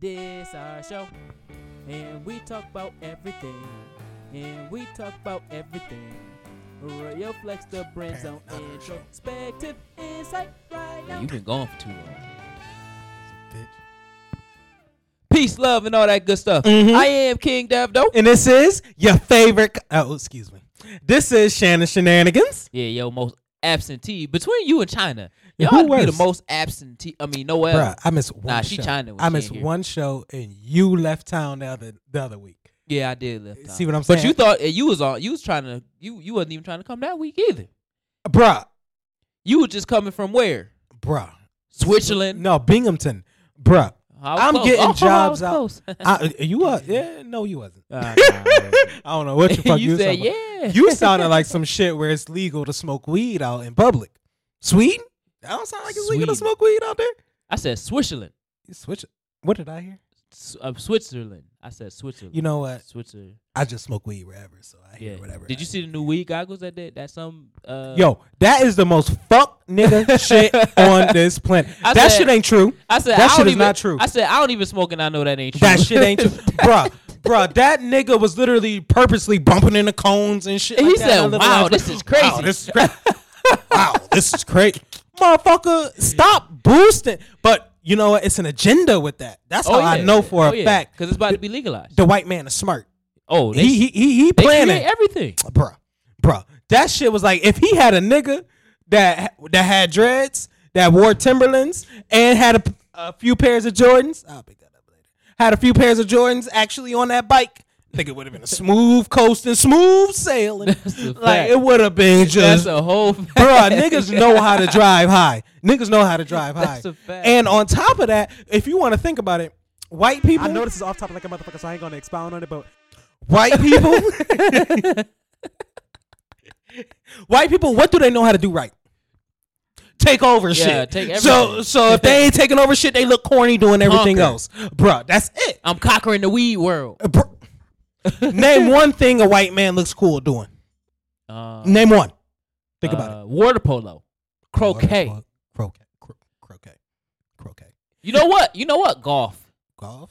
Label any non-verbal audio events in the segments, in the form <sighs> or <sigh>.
This our show, and we talk about everything, and we talk about everything. Royal Flex the brand zone introspective insight right now. You've been gone for too long. Peace, love, and all that good stuff. Mhm. I am King Davdo. And this is your favorite. Oh, excuse me. This is Shannon Shenanigans. Yeah, yo, most absentee between you and China. Y'all who be the most absentee. I mean, Noel. Bruh, I missed one Nah, show. she China I missed one show, and you left town the other the other week. Yeah, I did left. See what I'm saying? But you thought uh, you was on. You was trying to. You you wasn't even trying to come that week either. Bruh, You were just coming from where? bruh. Switzerland. No, Binghamton. Bruh. I'm close. getting <laughs> Oh, jobs out. <laughs> I, you was <laughs> yeah, no, you wasn't. Nah, I don't know what the fuck you, you said yeah. You sounded like some shit where it's legal to smoke weed out in public. Sweden? That don't sound like it's legal to Sweden. smoke weed out there. I said Switzerland. Switch it. What did I hear? S- uh, Switzerland. I said Switzerland. You know what? Switzerland. I just smoke weed wherever, so I hear Yeah. whatever. Did I you see the new weed goggles that did that some uh Yo, that is the most fuck nigga <laughs> shit on this planet. I that said- shit ain't true. I said that I shit don't is even, not true. I said I don't even smoke and I know that ain't true. That shit ain't true. <laughs> bruh, bruh, that nigga was literally purposely bumping in the cones and shit. And like he that. said, I literally "Wow, was this is crazy." Wow, this is crazy. <laughs> wow, this is crazy. Motherfucker, stop boosting. But you know what? It's an agenda with that. That's oh, how I know for a oh, fact because it's about to be legalized. the white man is smart. Oh, they, He he he, he planning. everything. bruh, bruh. That shit was like if he had a nigga that that had dreads, that wore Timberlands, and had a, a few pairs of Jordans. I'll pick that up later. Had a few pairs of Jordans actually on that bike. I think it would have been a smooth coasting, smooth sailing. That's a like fact. it would have been That's just, a whole. <laughs> bruh. Niggas know how to drive high. Niggas know how to drive high. That's a fact. And on top of that, if you want to think about it, white people, I know this is off topic like a motherfucker, so I ain't gonna expound on it. But white people <laughs> white people what do they know how to do right take over Yeah, shit take so everything. so if they ain't taking over shit they look corny doing everything Conquer. else bruh that's it I'm conquering the weed world. Bruh. Name one thing a white man looks cool doing Uh, name one think about it. Water polo, croquet. croquet Cro- croquet croquet You know what? You know what? Golf. golf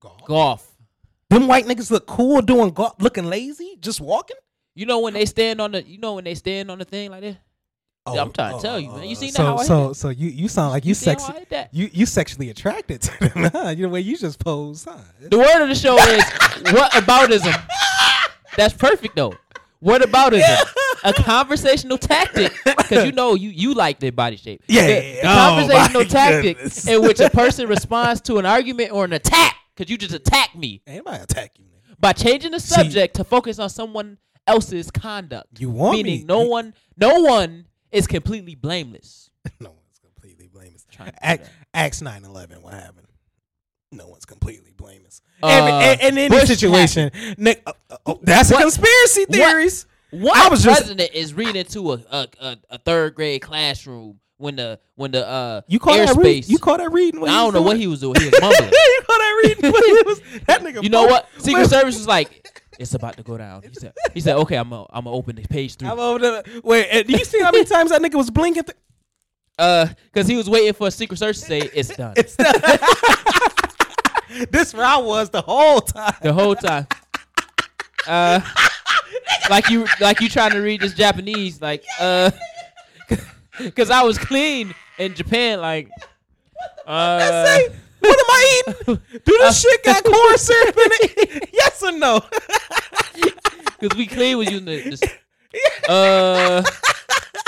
golf Golf. them white niggas look cool doing golf looking lazy just walking You know when they stand on the. You know when they stand on the thing like this. Yeah, I'm oh, trying to oh, tell oh, you, man. You seen that so, how I hit so, so you you sound like you, see how sexy. I hit that? You you sexually attracted to them, <laughs> huh? You know way you just pose, huh? The word of the show is what aboutism. That's perfect though. What aboutism? A conversational tactic because you know you you like their body shape. Yeah, The, yeah, the yeah. Oh, conversational my tactic goodness. in which a person responds to an argument or an attack because you just attack me Anybody attack you? nigga. by changing the See- subject to focus on someone else's conduct. You want meaning me? no You- one no one is completely blameless. <laughs> No one's completely blameless. Act, that. Acts nine eleven. What happened? No one's completely blameless. Uh, and, and, in Bush situation, Nick, uh, uh, oh, that's What- a conspiracy theories. What I was just- president is reading to a, a, a, a third grade classroom when the when the uh You call that airspace? reading? You call that reading? What I don't know what he was doing. <laughs> He was mumbling. you call that reading? What was, that nigga. you know what? Secret Service was like, it's about to go down. He <laughs> said, he said, okay, I'm gonna I'm gonna open the page three. I'm over there. Wait, uh, do you see how many times that nigga was blinking? Th- Uh, because he was waiting for a Secret Service to say <laughs> it's done It's done. <laughs> this where I was the whole time. the whole time. Uh, like you like you trying to read this Japanese like uh, because I was clean in Japan like. Uh, Say, what am I eating? Do this shit got corn syrup in it? yes or no? Cause we clean was using the, this, <laughs> uh,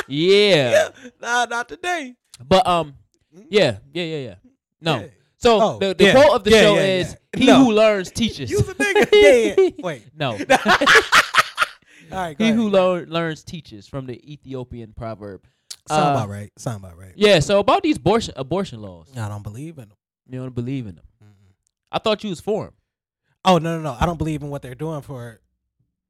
yeah. nah, not today. But um, yeah, yeah, yeah, yeah. No. Yeah. So Oh, the, the yeah. quote of the Yeah, show yeah, is yeah. "He No. who learns teaches." Use a <laughs> nigga. Yeah, yeah. Wait. no, <laughs> All right, go he ahead. who lear- learns teaches from the Ethiopian proverb. Sound uh, about right. Sound about right. Yeah. So about these abortion abortion laws, I don't believe in them. you don't believe in them. I thought you was for them. Oh no, no, no. I don't believe in what they're doing for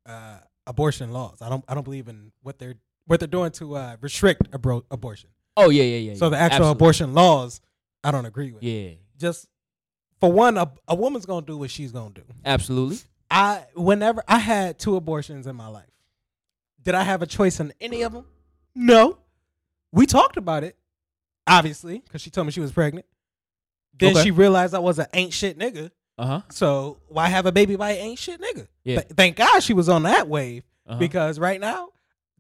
uh, abortion laws. I don't. I don't believe in what they're what they're doing to uh, restrict abro- abortion. Oh yeah, yeah, yeah. So yeah. the actual Absolutely. abortion laws, I don't agree with. Yeah, Just for one, a, a woman's gonna do what she's gonna do. absolutely. I whenever I had two abortions in my life, did I have a choice in any of them? No. We talked about it, obviously, because she told me she was pregnant. Then Okay. she realized I was an ain't shit nigga. Uh huh. So why have a baby by an ain't shit nigga? Yeah. Th- thank God she was on that wave Uh-huh. because right now,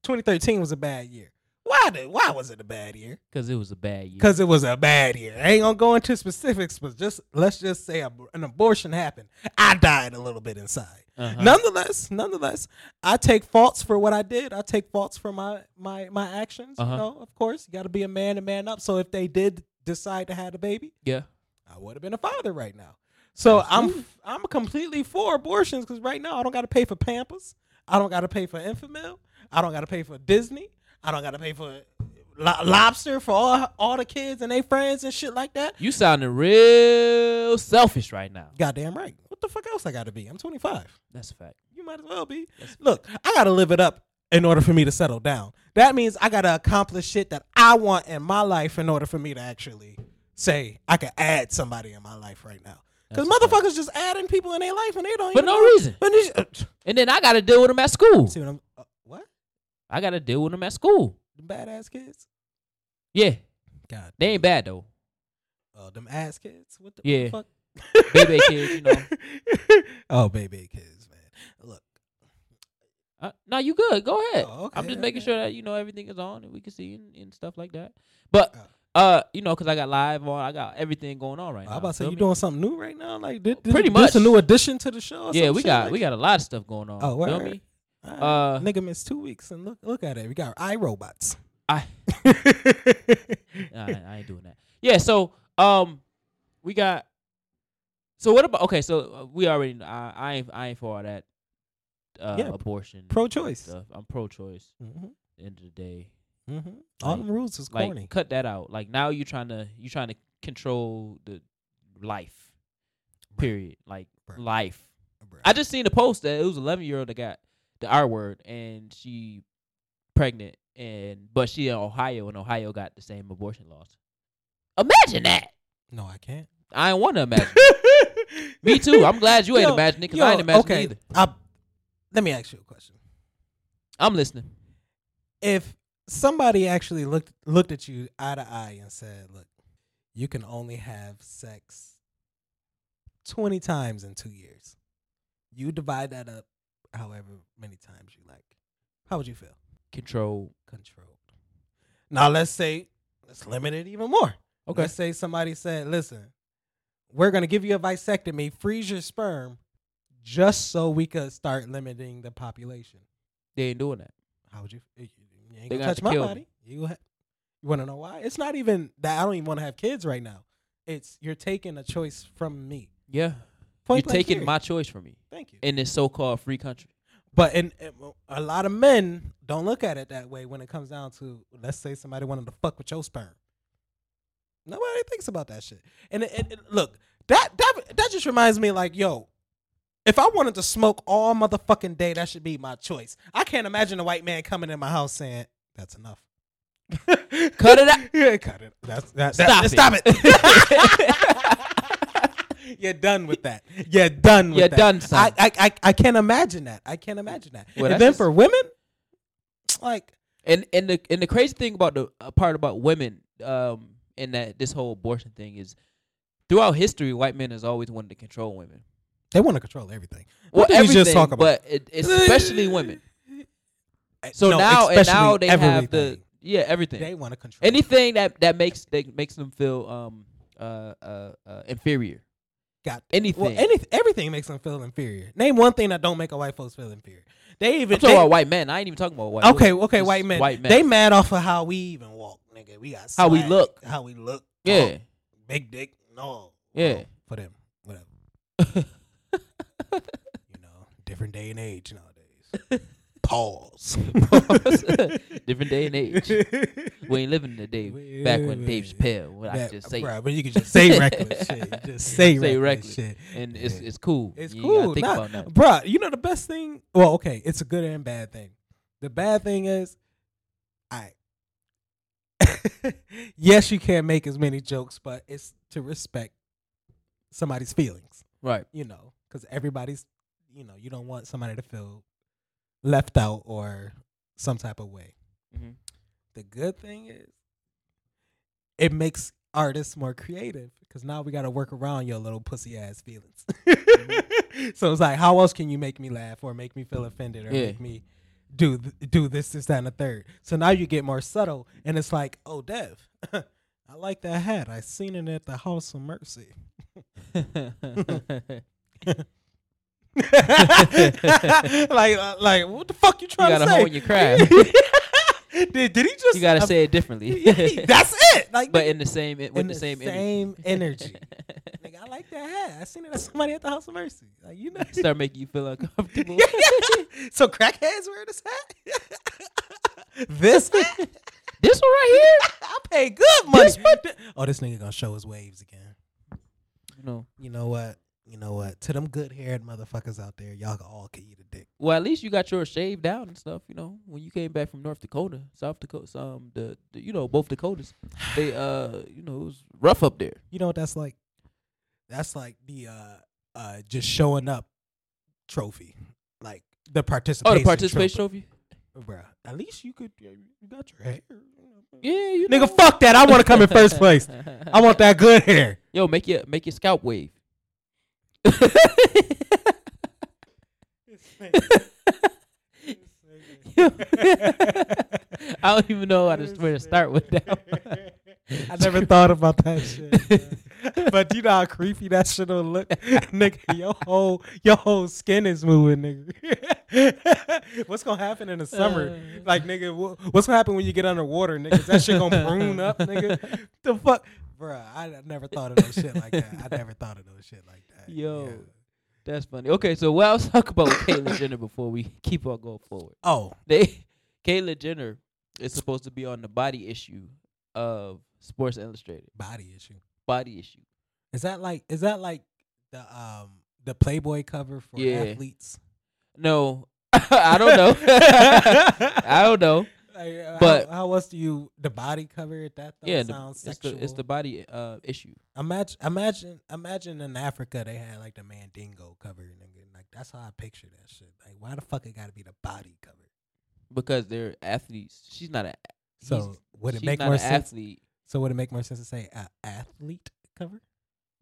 2013 was a bad year. Why did why was it a bad year? Because it was a bad year. Because it was a bad year. I ain't gonna go into specifics, but just let's just say a, an abortion happened. I died a little bit inside. Uh-huh. Nonetheless, nonetheless, I take faults for what I did. I take faults for my my my actions. Uh-huh. You know, of course, you got to be a man to man up. So if they did decide to have a baby, Yeah. I would have been a father right now. So I'm I'm completely for abortions because right now I don't got to pay for Pampers. I don't got to pay for Enfamil. I don't got to pay for Disney. I don't got to pay for lo- lobster for all all the kids and their friends and shit like that. You sounding real selfish right now. Goddamn right. What the fuck else I got to be? I'm 25. That's a fact. You might as well be. Look, I got to live it up in order for me to settle down. That means I got to accomplish shit that I want in my life in order for me to actually say I can add somebody in my life right now. Because That's a fact. motherfuckers just adding people in their life and they don't For even no know- reason. When they- uh, And then I got to deal with them at school. see what I'm uh, what? I got to deal with them at school. Them badass kids? Yeah. God. They ain't bad though. Oh, them ass kids? What the Yeah. fuck? <laughs> Baby kids, you know. <laughs> oh, baby kids, man. Look, Uh, no, you good. Go ahead. Oh, okay, I'm just making okay. sure that you know everything is on and we can see and, and stuff like that. But Oh. Uh, you know, cause I got live on, I got everything going on right now. I'm about to say you me? doing something new right now? Like, Pretty this a new addition to the show? or Yeah, we got like we got a lot of stuff going on. Oh, feel word. me? Uh, Uh, nigga missed two weeks and look look at it. We got iRobots. I <laughs> Nah, I, I ain't doing that. Yeah, so um, we got. So what about okay? So uh, we already. I, I ain't. I ain't for all that. Uh, Yeah, abortion. pro-choice. stuff. I'm pro-choice. mm-hmm. End of the day, Mm-hmm. All Like- them rules is like cut that out. Like now you're trying to you trying to control the life. Period. Like Bruh. life. Bruh. I just seen a post that it was 11 year old that got the R word and she pregnant and but she in Ohio and Ohio got the same abortion laws. Imagine that. no, I can't. I ain't want to imagine. <laughs> Me too. I'm glad you ain't Yo, imagining because I ain't imagining okay. either. I, let me ask you a question. I'm listening. If somebody actually looked looked at you eye to eye and said, "Look, you can only have sex twenty times in two years. You divide that up, however many times you like. How would you feel?" Control. controlled. Now let's say let's limit it even more. Okay. Let's say somebody said, "Listen, we're gonna give you a vasectomy, freeze your sperm, just so we could start limiting the population." They ain't doing that. How would you? Eh, You ain't They gonna touch my me. body. You ha- you want to know why? It's not even that I don't even want to have kids right now. It's you're taking a choice from me. Yeah. Point You're taking my choice from me Thank you. in this so-called free country. But in, in- uh, a lot of men don't look at it that way when it comes down to let's say somebody wanted to fuck with your sperm. Nobody thinks about that shit. And it, it- it- look, that that that just reminds me like, yo, if I wanted to smoke all motherfucking day, that should be my choice. I can't imagine a white man coming in my house saying that's enough. <laughs> Cut it out. <laughs> Yeah, cut it. That's that. Stop that, it. Stop it. <laughs> You're done with that. You're done with You're that. done, son. I, I I I can't imagine that. I can't imagine that. Well, and then just- for women, like And and the and the crazy thing about the uh, part about women, um, in that this whole abortion thing is, throughout history, white men has always wanted to control women. They want to control everything. Well, What everything, just talk about? but it, especially women. So No, now and now they have the everything. yeah everything. They want to control Anything that that makes that makes them feel um uh uh, uh inferior. Got anything. Well, any, everything makes them feel inferior. Name one thing that don't make a white folks feel inferior. They even I'm talking they- about white men. I ain't even talking about white. okay, women. okay, Just white men. White men. They mad off of how we even walk, nigga. We got How we look. how we look. yeah. talk, big dick. No, Yeah. no, for them, whatever. <laughs> <laughs> you know, different day and age nowadays. <laughs> Pause. <laughs> Different day and age. We ain't living in the day back when Dave Chappelle. When I just say right, but you can just say reckless shit. Just say, Say reckless, reckless. shit. and it's Yeah. it's cool. It's You cool. Think Nah, about that. Bruh, you know the best thing? Well, okay, it's a good and bad thing. The bad thing is, I. yes, you can't make as many jokes, but it's to respect somebody's feelings, Right. you know, because everybody's, you know, you don't want somebody to feel left out or some type of way. Mhm. The good thing is, it makes artists more creative because now we got to work around your little pussy ass feelings. Mm-hmm. <laughs> so it's like, how else can you make me laugh or make me feel offended or Yeah. make me do th- do this, this, that, and the third? So now you get more subtle, and it's like, oh, Dev, <laughs> I like that hat. I seen it at the House of Mercy. <laughs> like, uh, like, what the fuck you you trying gotta to say? hone your craft. <laughs> did, did he just? you gotta uh, say it differently. <laughs> that's it. Like, but in the same with in the, same, same energy. <laughs> energy. Nigga, I like that hat. I seen it at somebody at the House of Mercy. Like, you know. Start making you feel uncomfortable. so crackheads wear this hat. this hat. this one right here. I pay good money. oh, this nigga gonna show his waves again. You know. You know what? You know what? To them good haired motherfuckers out there, y'all all can eat a dick. Well, at least you got yours shaved down and stuff. You know, when you came back from North Dakota, South Dakota, um, the, the you know both Dakotas, they uh, you know, it was rough up there. You know what that's like? That's like the uh uh just showing up trophy. Like the participation. Oh, the participation trophy. trophy. Bruh, at least you could you got your hair. Yeah, you know. Nigga, fuck that. I want to come in first place. <laughs> I want that good hair. Yo, make your make your scalp wave. <laughs> I don't even know how to where to start with that. <laughs> I never thought about that shit. <laughs> but you know how creepy that shit will look, nigga. Your whole your whole skin is moving, nigga. what's gonna happen in the summer? Uh. like, nigga, what's gonna happen when you get underwater, nigga? Is that shit gonna prune up, nigga? The fuck, bro. I never thought of no shit like that. I never thought of no shit like that. Yo. Yeah. That's funny. Okay, so well, let's talk about Caitlyn Jenner before we <laughs> keep on going forward. Oh, They <laughs> Caitlyn Jenner is supposed to be on the body issue of Sports Illustrated. body issue. Body issue. Is that like? Is that like the um the Playboy cover for Yeah. athletes? No, <laughs> I don't know. I don't know. Like, uh, But- how, how else do you the body cover it? That Yeah, the, it's sexual. the it's the body uh issue. imagine imagine imagine in Africa they had like the Mandingo cover, nigga. Like that's how I picture that shit. Like why the fuck it got to be the body cover? because they're athletes. She's not a. So would it make more sense? Athlete. So would it make more sense to say a athlete cover?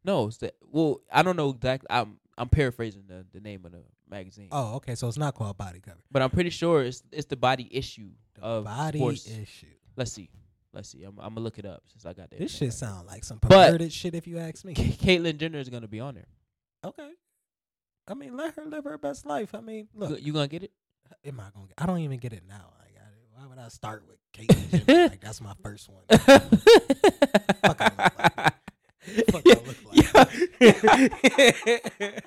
No, it's the, well, I don't know exactly. I'm I'm paraphrasing the, the name of the magazine, Oh, okay. So it's not called body cover. but I'm pretty sure it's it's the body issue The of body sports. issue. Let's see, let's see. I'm I'm gonna look it up since I got that. This shit sound like some But- perverted shit if you ask me. K- Caitlyn Jenner is gonna be on there. Okay. I mean, let her live her best life. I mean, look, you gonna get it? am I gonna? Get, I don't even get it now. I, why would I start with Caitlyn Jenner? <laughs> like, that's my first one. Fuck I look like. <laughs> Fuck I look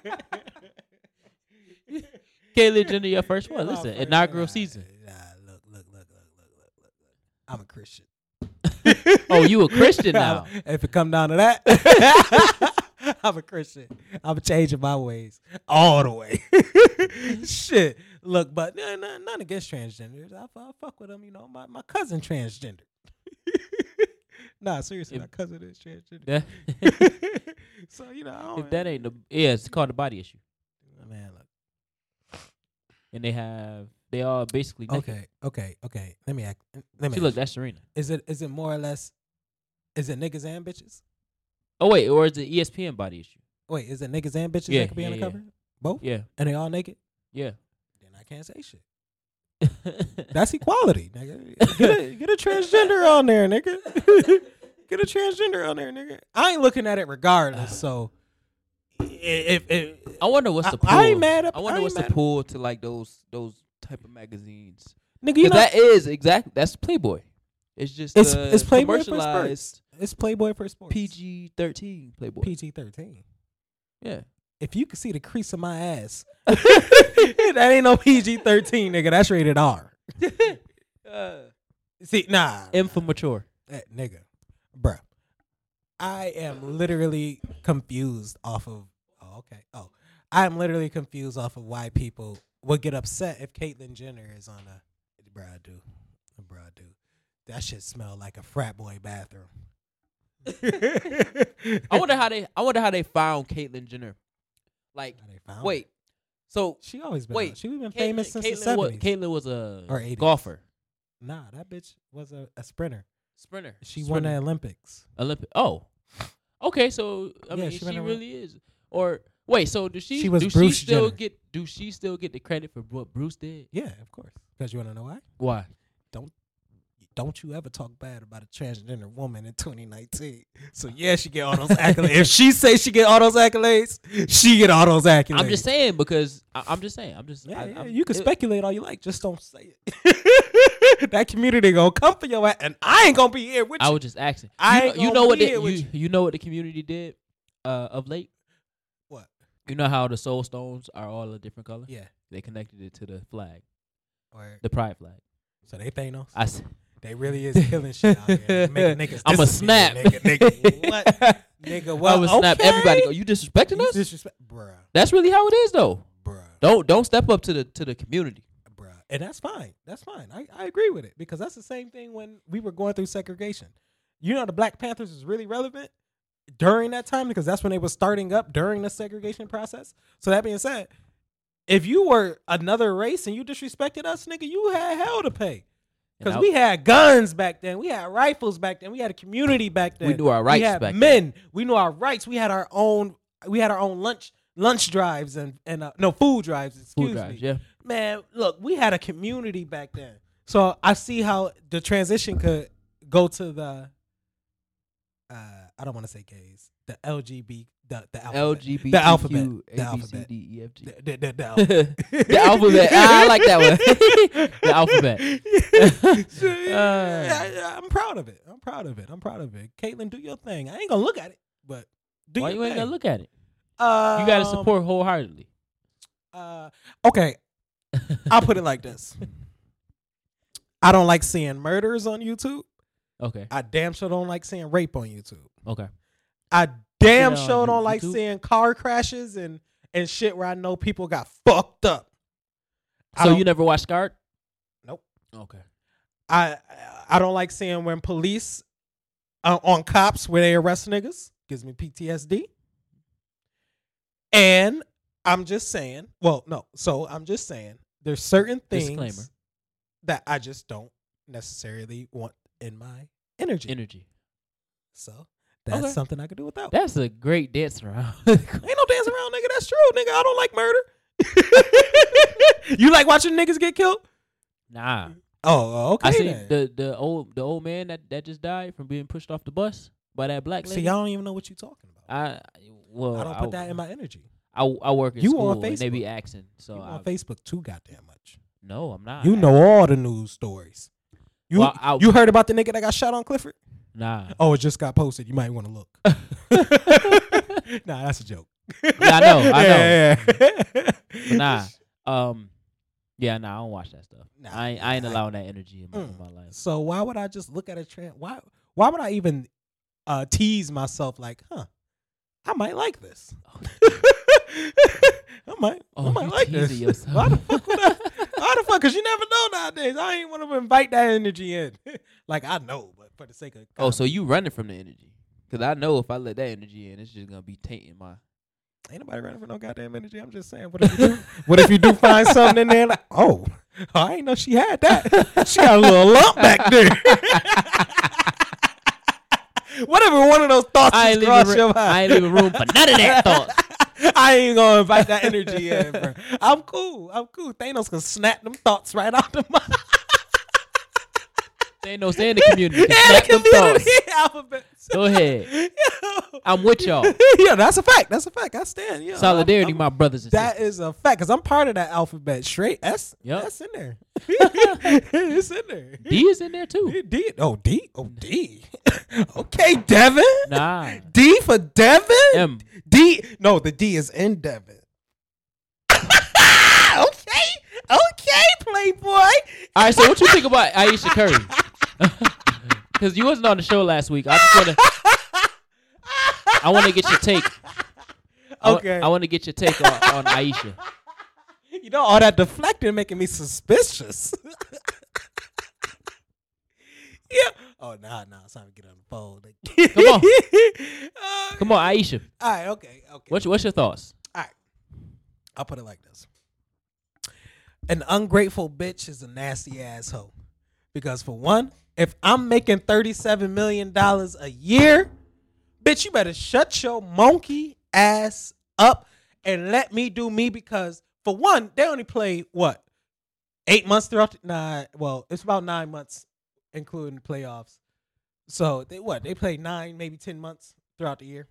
like. <laughs> Kayla Jenner, your first one. Listen, inaugural season. Nah, look, look, look, look, look, look, look. I'm a Christian. <laughs> oh, you a Christian now? if it come down to that. <laughs> I'm a Christian. I'm changing my ways all the way. <laughs> Shit. Look, but none, none against transgenders. I, I, fuck with them. You know, my, my cousin transgender. nah, seriously, if, my cousin is transgender. Yeah. so you know, if that ain't the yeah, it's called the body issue and they have they all basically naked. Okay, okay, okay. Let me act. Let me. See, look, that's Serena. Is it is it more or less? Is it niggas and bitches? Oh wait, or is it ESPN body issue? Wait, is it niggas and bitches Yeah, that could be on the yeah. cover? Both? Yeah, And they all naked? yeah. Then I can't say shit. That's equality, nigga. Get a, <laughs> get a transgender on there, nigga. <laughs> get a transgender on there, nigga. I ain't looking at it regardless. Uh, so i- if, if I wonder what's the pull. I ain't mad at- I I wonder ain't what's the pull to like those those type of magazines. nigga, you know, that is exactly That's Playboy. It's just It's- uh, it's Playboy for commercialized it's Playboy for sports. PG thirteen Playboy. PG thirteen. Yeah. If you could see the crease of my ass, <laughs> that ain't no PG thirteen, nigga. That's rated R. <laughs> Uh, See, nah, M for mature. Eh, nigga, bruh. I am literally confused off of. Okay. Oh, I am literally confused off of why people would get upset if Caitlyn Jenner is on a. Bruh, I do. Bruh, I do. That shit smell like a frat boy bathroom. <laughs> I wonder how they. I wonder how they found Caitlyn Jenner. Like, How they found wait. So she always been. wait, on- she been Caitlyn, famous since Caitlyn the was, seventies. Caitlyn was a Or 80s. golfer. Nah, that bitch was a, a sprinter. sprinter. She won the Olympics. Olympic. Oh, okay. So I Yeah, mean, she she, really is. Or wait, so does she? She was do Bruce she still Jenner. get? Do she still get the credit for what Bruce did? Yeah, of course. Because you want to know why? Why? Don't you ever talk bad about a transgender woman in 2019? So yeah, she get all those accolades. if she say she get all those accolades, she get all those accolades. I'm just saying because I, I'm just saying. I'm just. Yeah, I, yeah, I'm- you can it- speculate all you like, just don't say it. <laughs> that community gonna come for your ass, and I ain't gonna be here with I you. was just asking. I you ain't know, you gonna know what be the, here with you, you know what the community did uh, of late. You know how the soul stones are all a different color. Yeah. They connected it to the flag, Or, the pride flag. so they Thanos. I s- They really is killing shit out here. Making niggas <laughs> I'ma snap. Nigga, nigga, <laughs> what? nigga, what? I would snap Okay. everybody. Go, you disrespecting You us? disrespect, bruh, That's really how it is, though. bruh, Don't don't step up to the to the community. bruh, and that's fine. That's fine. I, I agree with it because that's the same thing when we were going through segregation. You know, the Black Panthers is really relevant during that time because that's when they were starting up during the segregation process. So that being said, if you were another race and you disrespected us, nigga, you had hell to pay. Because we had guns back then, we had rifles back then, we had a community back then. We knew our rights we had back then. men. We knew our rights. We had our own. We had our own lunch lunch drives and and uh, no food drives. Excuse Food drives, me. yeah. Man, look, we had a community back then. So I see how the transition could go to the. Uh, I don't want to say gays. The LGB The the alphabet. LGBT, The alphabet. The A, B, C, alphabet. D, F, G. The, the, the, the <laughs> alphabet. The alphabet. Ah, I like that one. <laughs> The alphabet. <laughs> Yeah, yeah, I'm proud of it. I'm proud of it. I'm proud of it. Caitlyn, do your thing. I ain't gonna look at it, but do Why you ain't thing. gonna look at it? Uh, You gotta support wholeheartedly. Uh, okay, I'll put it like this. I don't like seeing murders on YouTube. Okay. I damn sure don't like seeing rape on YouTube. Okay. I damn Shit on sure don't like YouTube? seeing car crashes and and shit where I know people got fucked up. I So don't- you never watched Scarred? Nope. Okay. I I don't like seeing when police uh, on cops where they arrest niggas. Gives me PTSD. And I'm just saying, well, no. So I'm just saying there's certain things Disclaimer. that I just don't necessarily want in my energy. Energy. so that's Okay. something I could do without. That's a great dance around. <laughs> Ain't no dancing around, nigga. That's true, nigga. I don't like murder. <laughs> you like watching niggas get killed? nah. Oh, okay. I see the the old the old man that, that just died from being pushed off the bus by that black lady. See, y'all don't even know what you're talking about. I well I don't put that in my energy. I, I work in You school on and they be Facebook. asking. So you I, on Facebook too goddamn much. no, I'm not. You know all the news stories. You Well, I- you heard about the nigga that got shot on Clifford? Nah. Oh, it just got posted. You might want to look. <laughs> nah, that's a joke. Yeah, I know, I <laughs> know. Yeah, yeah. Nah. Um. Yeah, nah. I don't watch that stuff. Nah, I ain't, I ain't I- allowing that energy in my, Mm. in my life. So why would I just look at a trend? Why why would I even uh, tease myself like, huh? I might like this. <laughs> I might, I Oh, might you like this. yourself. Why the fuck would I? Why the fuck? Cause you never know nowadays. I ain't want to invite that energy in. <laughs> like I know, but for the sake of Oh, so you running from the energy? Because I know if I let that energy in, it's just gonna be tainting my. ain't nobody running for no goddamn energy. I'm just saying. What if you do? what if you do find <laughs> something in there? Like, oh, I ain't know she had that. she got a little lump back there. <laughs> Whatever one of those thoughts I ain't leaving. your mind. I ain't leaving room for none of that thought. <laughs> I ain't gonna invite that energy in, bro. I'm cool. I'm cool. Thanos can snap them thoughts right out the mind. <laughs> There ain't no say in the community. <laughs> Snap the community <laughs> alphabet. Go ahead. Yo. I'm with y'all. <laughs> yeah, that's a fact. That's a fact. I stand. Yeah, Solidarity, I'm- I'm- my brothers and That sisters. is a fact because I'm part of that alphabet. Straight S. Yep. That's in there. it's in there. D is in there too. D. Oh D. Oh D. okay, Devin. Nah. D for Devin. M. D. No, the D is in Devin. okay. Okay, Playboy. All right. So what you think about Aisha Curry? Because you wasn't on the show last week. I just want to. <laughs> I want to get your take. Okay. I want to get your take on, on Aisha. You know, all that deflecting making me suspicious. <laughs> yeah. Oh, nah, nah. It's time to get on the phone. Come on. <laughs> Uh, Come on, Aisha. All right, okay, okay. What's what's your thoughts? All right. I'll put it like this. An ungrateful bitch is a nasty asshole. Because for one, if I'm making thirty-seven million dollars a year, bitch, you better shut your monkey ass up and let me do me because for one, they only play what eight months throughout. The, nah, well, it's about nine months, including the playoffs. So they what they play nine, maybe ten months throughout the year.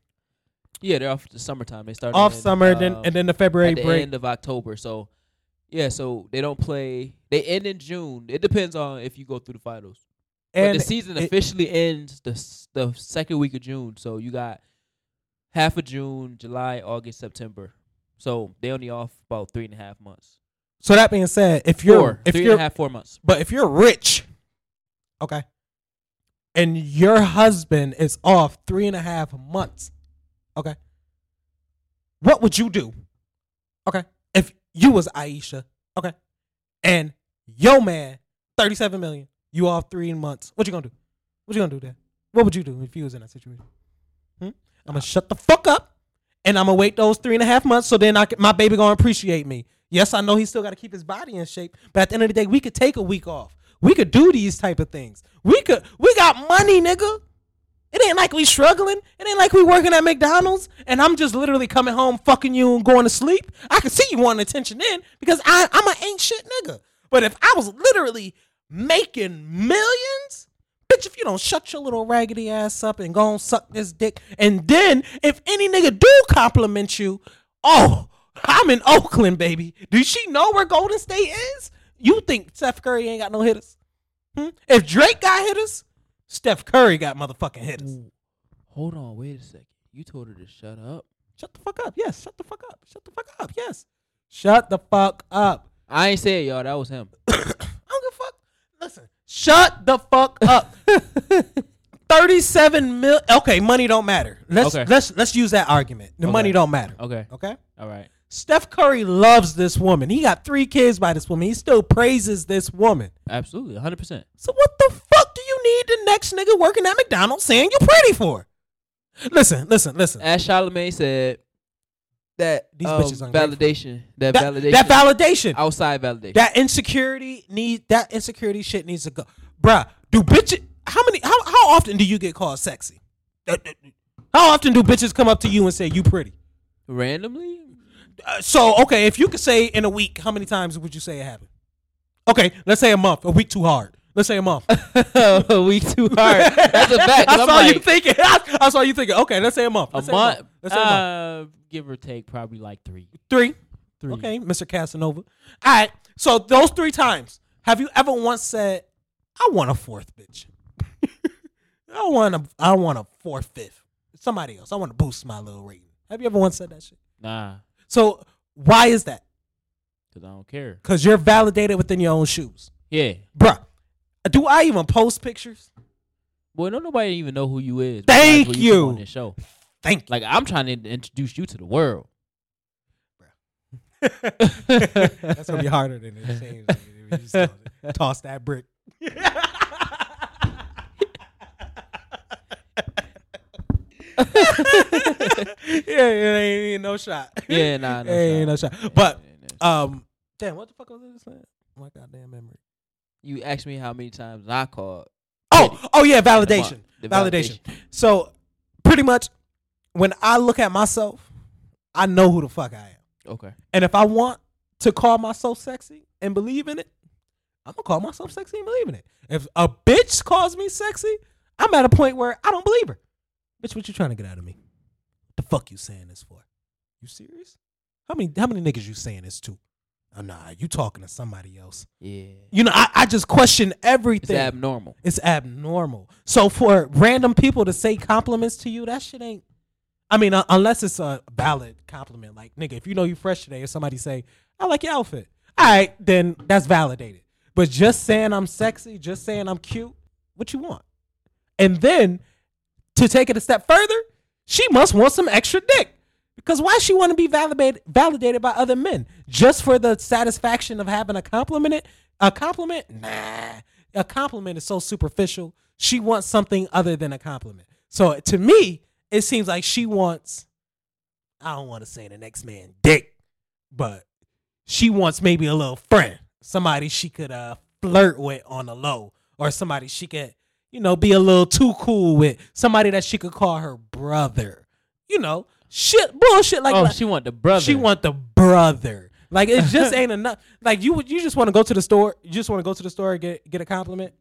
Yeah, they're off the summertime. They start Off in, summer, then um, and then the February at the break. end of October. So yeah, so they don't play. They end in June. It depends on if you go through the finals. But and the season it- officially ends the the second week of June. So you got half of June, July, August, September. So they only off about three and a half months. so that being said, if you're Four, if three you're and a half, four months. But if you're rich, okay, and your husband is off three and a half months, okay, what would you do? Okay, if you was Aisha, okay, and your man, thirty-seven million, you off three months, what you gonna do? What you gonna do then? What would you do if you was in that situation? Hmm? I'm gonna shut the fuck up, and I'm gonna wait those three and a half months so then I can, my baby gonna appreciate me. Yes, I know he still got to keep his body in shape, but at the end of the day, we could take a week off. We could do these type of things. We could. We got money, nigga. It ain't like we struggling. It ain't like we working at McDonald's and I'm just literally coming home, fucking you and going to sleep. I can see you wanting attention then because I, I'm an ain't shit nigga. But if I was literally making millions, bitch, if you don't shut your little raggedy ass up and go and suck this dick, and then if any nigga do compliment you, oh, I'm in Oakland, baby. Does she know where Golden State is? You think Steph Curry ain't got no hitters? Hmm? If Drake got hitters, Steph Curry got motherfucking hitters. Ooh. Hold on, wait a second. You told her to shut up. Shut the fuck up. Yes, shut the fuck up. Shut the fuck up. Yes. Shut the fuck up. I ain't say it, y'all. That was him. <coughs> I don't give a fuck. Listen, shut the fuck up. <laughs> 37 mil Okay, money don't matter. Let's Okay. let's let's use that argument. The Okay. money don't matter. Okay. Okay? All right. Steph Curry loves this woman. He got 3 kids by this woman. He still praises this woman. Absolutely. 100%. So what the fuck do you need the next nigga working at McDonald's saying you're pretty for? Listen, listen, listen. As Charlamagne said, that These um, bitches validation, that, That, validation, that validation. outside validation. That insecurity need that insecurity shit needs to go. Bruh, do bitches how many how how often do you get called sexy? That- that- How often do bitches come up to you and say you pretty? Randomly, Uh, so okay, if you could say in a week, how many times would you say it happened? Okay, let's say a month. A week too hard. Let's say a month. <laughs> a week too <laughs> hard. That's a fact. I saw like, <laughs> you thinking. I saw you thinking. Okay, let's say a month. a Let's say month, Let's say a month. uh, give or take, probably like three. Three. Three. Okay, Mr. Casanova. All right. So those three times, have you ever once said, "I want a fourth bitch"? I want a, I want a fourth, fifth. Somebody else. I want to boost my little rating. Have you ever once said that shit? Nah, So why is that? cause I don't care. Because you're validated within your own shoes, Yeah. bruh. Do I even post pictures? Boy, don't nobody even know who you is. Thank besides what come you. on this show. Thank Like I'm trying to introduce you to the world. <laughs> That's gonna be harder than it seems. You just toss- Toss that brick. yeah, yeah, ain't, ain't no shot. Yeah, nah, no ain't shot. no shot. But Yeah, yeah. um, damn, what the fuck was I just saying? My goddamn memory. You asked me how many times I called. Oh, oh yeah, in a month. validation, The validation. So, pretty much, when I look at myself, I know who the fuck I am, Okay. and if I want to call myself sexy and believe in it, I'm gonna call myself sexy and believe in it. If a bitch calls me sexy, I'm at a point where I don't believe her. Bitch, what you trying to get out of me? What the fuck you saying this for? You serious? How many how many niggas you saying this to? Oh, nah, you talking to somebody else. Yeah. You know, I, I just question everything. It's abnormal. It's abnormal. So for random people to say compliments to you, that shit ain't. I mean, uh, unless it's a valid compliment, like nigga, if you know you fresh today, or somebody say, "I like your outfit," all right, then that's validated. But just saying I'm sexy, just saying I'm cute, what you want? And then to take it a step further, she must want some extra dick. Because why she want to be validated validated by other men just for the satisfaction of having a compliment? A compliment? Nah. A compliment is so superficial. She wants something other than a compliment. So to me, it seems like she wants I don't want to say the next man dick, but she wants maybe a little friend, somebody she could uh flirt with on the low, or somebody she could you know, be a little too cool with somebody that she could call her brother. You know, shit, bullshit like oh, like- she want the brother. she want the brother. Like it just ain't enough. Like you would you just want to go to the store. You just want to go to the store and get get a compliment.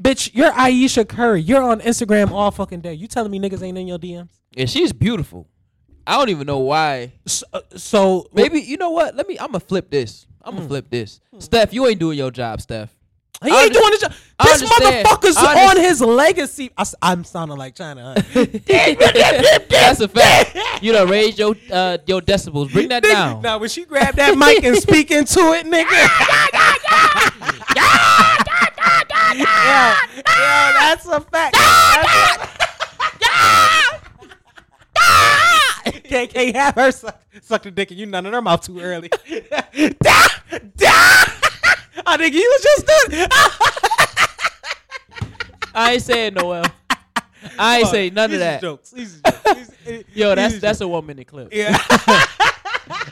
Bitch, you're Aisha Curry. You're on Instagram all fucking day. You telling me niggas ain't in your DMs? And she's beautiful. I don't even know why. So, uh, so Maybe you know what? Let me. I'm gonna flip this. I'm gonna flip this. Steph, you ain't doing your job, Steph. He I ain't doing his job. This motherfucker's on his legacy. I, am sounding like China. Huh? <laughs> That's a fact. You know, raise your uh, your decibels. Bring that down. Now when she grab that mic and speak into it, nigga. yeah, yeah, that's a fact. Can't, can't have her suck, suck the dick and you none in her mouth too early. <laughs> I think you was just doing. I ain't saying Noel. I ain't saying none of that. Jokes. These jokes. These- <laughs> eh, Yo, these that's that's a one minute clip. yeah. <laughs>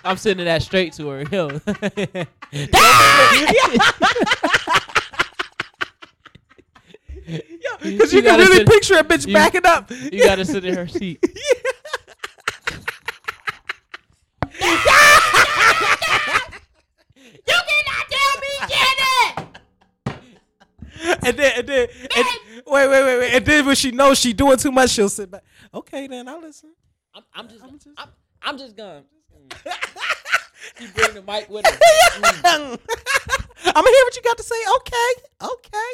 I'm sending that straight to her. Yo. <laughs> Because You you, can really sit- picture a bitch you- backing up. You gotta sit in her seat. And then, and then, and, wait, wait, wait, wait. And then when she knows she doing too much, she'll sit back. Okay, then I'll listen. I'm, I'm just, I'm just- I'm, I'm just gonna. She <laughs> bring the mic with her. I'm gonna hear what you got to say. Okay, okay.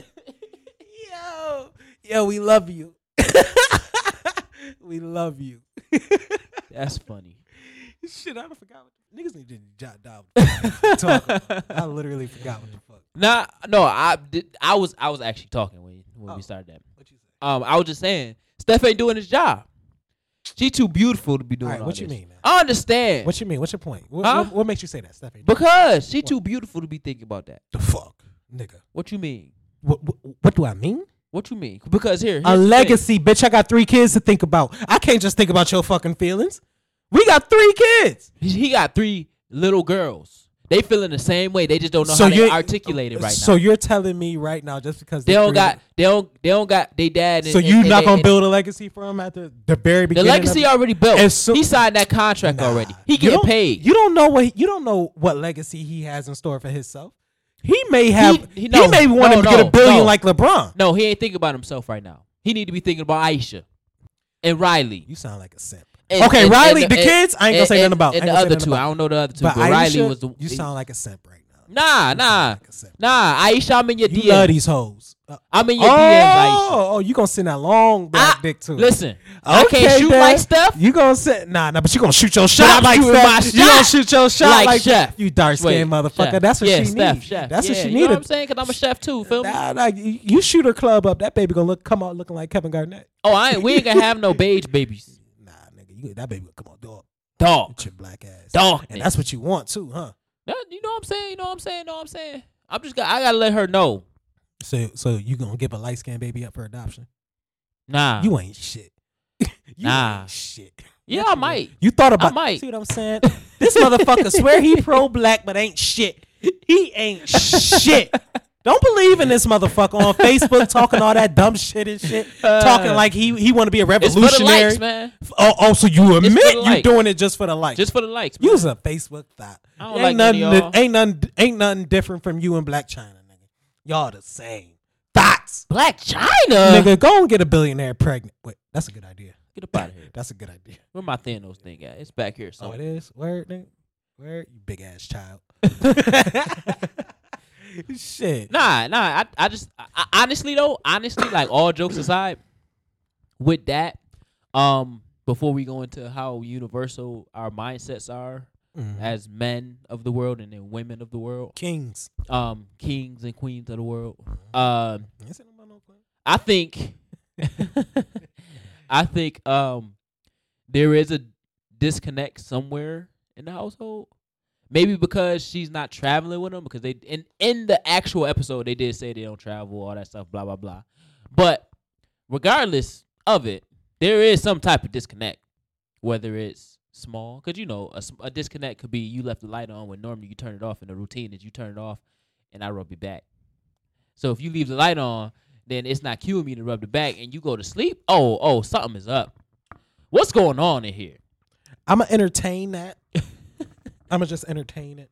<laughs> yo, yo, we love you. <laughs> we love you. That's funny. <laughs> Shit, I forgot. What niggas need to jot down. what the fuck we <laughs> talking about. I literally forgot what the fuck. Nah, no, I did. I was, I was actually talking when when Oh. we started that. What you say? Um, I was just saying, Steph ain't doing his job. She too beautiful to be doing All right, all what you this. mean, man? I understand. What you mean? What's your point? What, Huh? what, what makes you say that, Stephanie? because she too beautiful to be thinking about that. the fuck, nigga. What you mean? What, what, what do I mean? What you mean? Because here, A legacy, bitch. I got three kids to think about. I can't just think about your fucking feelings. We got three kids. He- He got three little girls. They feeling the same way. They just don't know So how to articulate it right so now. So you're telling me right now, just because They don't got. They don't. They don't got. They dad. And, So and- you and not they- gonna and- build a legacy for him at the, very The legacy already built. Soon- he signed that contract Nah. already. He getting paid. You don't know what you don't know what legacy he has in store for himself. He may have. he- He, no, may want no, to get a billion no. like LeBron. no, he ain't thinking about himself right now. He need to be thinking about Aisha and Riley. You sound like a simp. And- okay, and- Riley, and the kids. I ain't gonna say nothing about. And the ain't gonna say other two, about. I don't know the other two, But but, Riley was the. You sound like a simp right now. nah, nah, like nah. Aisha, I'm in your You DMs. love these hoes. Uh, I'm in your oh, DMs, Aisha. oh, you gonna send that long black I- dick too? Listen, I can't shoot then. like Steph. You gonna send nah, nah, but you gonna shoot your shot I'm like Steph. You gonna shoot your shot like like, Chef. You dark skinned motherfucker. chef. That's what yeah, she needs. Chef. That's yeah, what she You know what I'm saying? Because I'm a chef too. Feel me? Nah, nah, you, you shoot her club up, that baby gonna look come out looking like Kevin Garnett. Oh, I ain't. We ain't gonna have no beige babies. You, that baby come on dog Dog. with your black ass. Dog. And that's what you want too, huh? That- you know what I'm saying? You know what I'm saying? You know what I'm saying? I'm just got. I gotta let her know. So, so you gonna give a light skinned baby up for adoption? Nah. You ain't shit. <laughs> you Nah. ain't shit. yeah, I might. You thought about? might. See what I'm saying? This motherfucker swear he pro black, but ain't shit. He ain't <laughs> shit. Don't believe in this motherfucker on Facebook talking all that dumb shit and shit, talking uh, like he he want to be a revolutionary. It's for the revolutionary. likes, man. Oh, oh, so you It's admit you likes. doing it just for the likes? Just for the likes. Man. Use a Facebook thought. I don't ain't like none nothing. of y'all. ain't nothing. Ain't nothing different from you and Blac Chyna, nigga. Y'all the same. Thoughts, Blac Chyna. nigga. Go and get a billionaire pregnant. Wait, that's a good idea. Get up out of here. <clears throat> That's a good idea. Where my Thanos thing at? It's back here. Oh, So it is. Word, nigga. Word, you big ass child. <laughs> <laughs> Shit. Nah, nah. I, I just I, honestly though, honestly, like all jokes aside, with that, um, before we go into how universal our mindsets are Mhm. as men of the world and then women of the world, Kings. um, kings and queens of the world, um, Ain't saying about no queen. I think, <laughs> I think, um, there is a disconnect somewhere in the household. Maybe because she's not traveling with them because they in in the actual episode they did say they don't travel all that stuff blah blah blah, but regardless of it, there is some type of disconnect, whether it's small because you know a disconnect could be you left the light on when normally you turn it off and the routine is you turn it off and I rub your back. So if you leave the light on, then it's not cueing me to rub the back, and you go to sleep. Oh, oh, something is up. What's going on in here? I'm gonna entertain that. <laughs> I'm gonna just entertain it.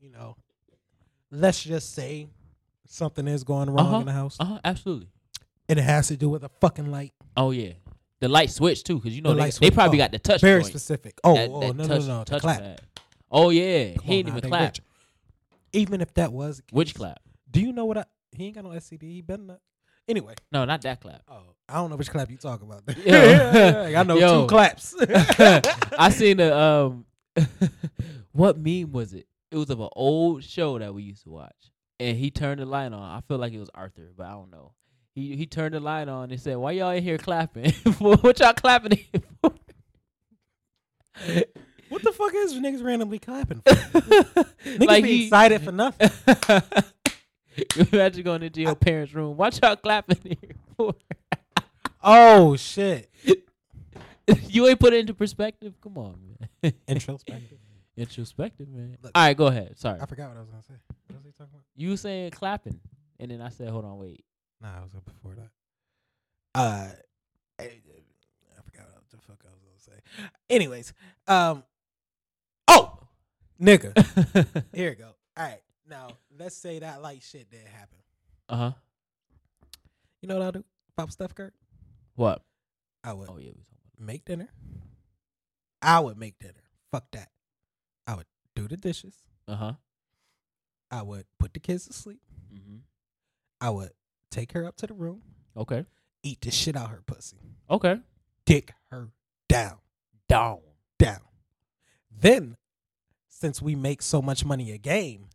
You know, let's just say something is going wrong Uh-huh. in the house, Uh huh. Absolutely. and it has to do with a fucking light. Oh yeah, the light switch too, because you know The they, they probably Oh, got the touch. Very joint. specific. Oh, That- oh that no, touch, no, no, the touch clap. pad. Oh yeah, Come he ain't even clap. rich. Even if that was the Which clap? Do you know what I? He ain't got no SCD. He better not. Anyway, No, not that clap. oh, I don't know which clap you talk about. Yo. <laughs> I know Yo. two claps. <laughs> I seen a um, <laughs> what meme was it? It was of an old show that we used to watch, and he turned the light on. I feel like it was Arthur, but I don't know. He he turned the light on and said, "Why y'all in here clapping? <laughs> what y'all clapping in for?" <laughs> what the fuck is niggas randomly clapping? For? Niggas like be he, excited for nothing. Imagine going into your parents' room. Watch y'all clapping here for? Oh shit! <laughs> you ain't put it into perspective. Come on, man. <laughs> Introspective. Introspective, man. Look. All right, go ahead. Sorry. I forgot what I was gonna say. What was he talking about? You was saying clapping, and then I said, "Hold on, wait." Nah, I was up before that. Uh, I, I forgot what the fuck I was gonna say. Anyways, um, oh, nigga, <laughs> here you go. All right, now let's say that light shit did happen. uh huh. You know what I'll do? Pop Steph Curry. What? I would Oh yeah, we talking make dinner. I would make dinner. Fuck that. I would do the dishes. Uh huh. I would put the kids to sleep. Mm-hmm. I would take her up to the room, Okay. eat the shit out her pussy, Okay. dick her down. Down. down. Then, since we make so much money a game,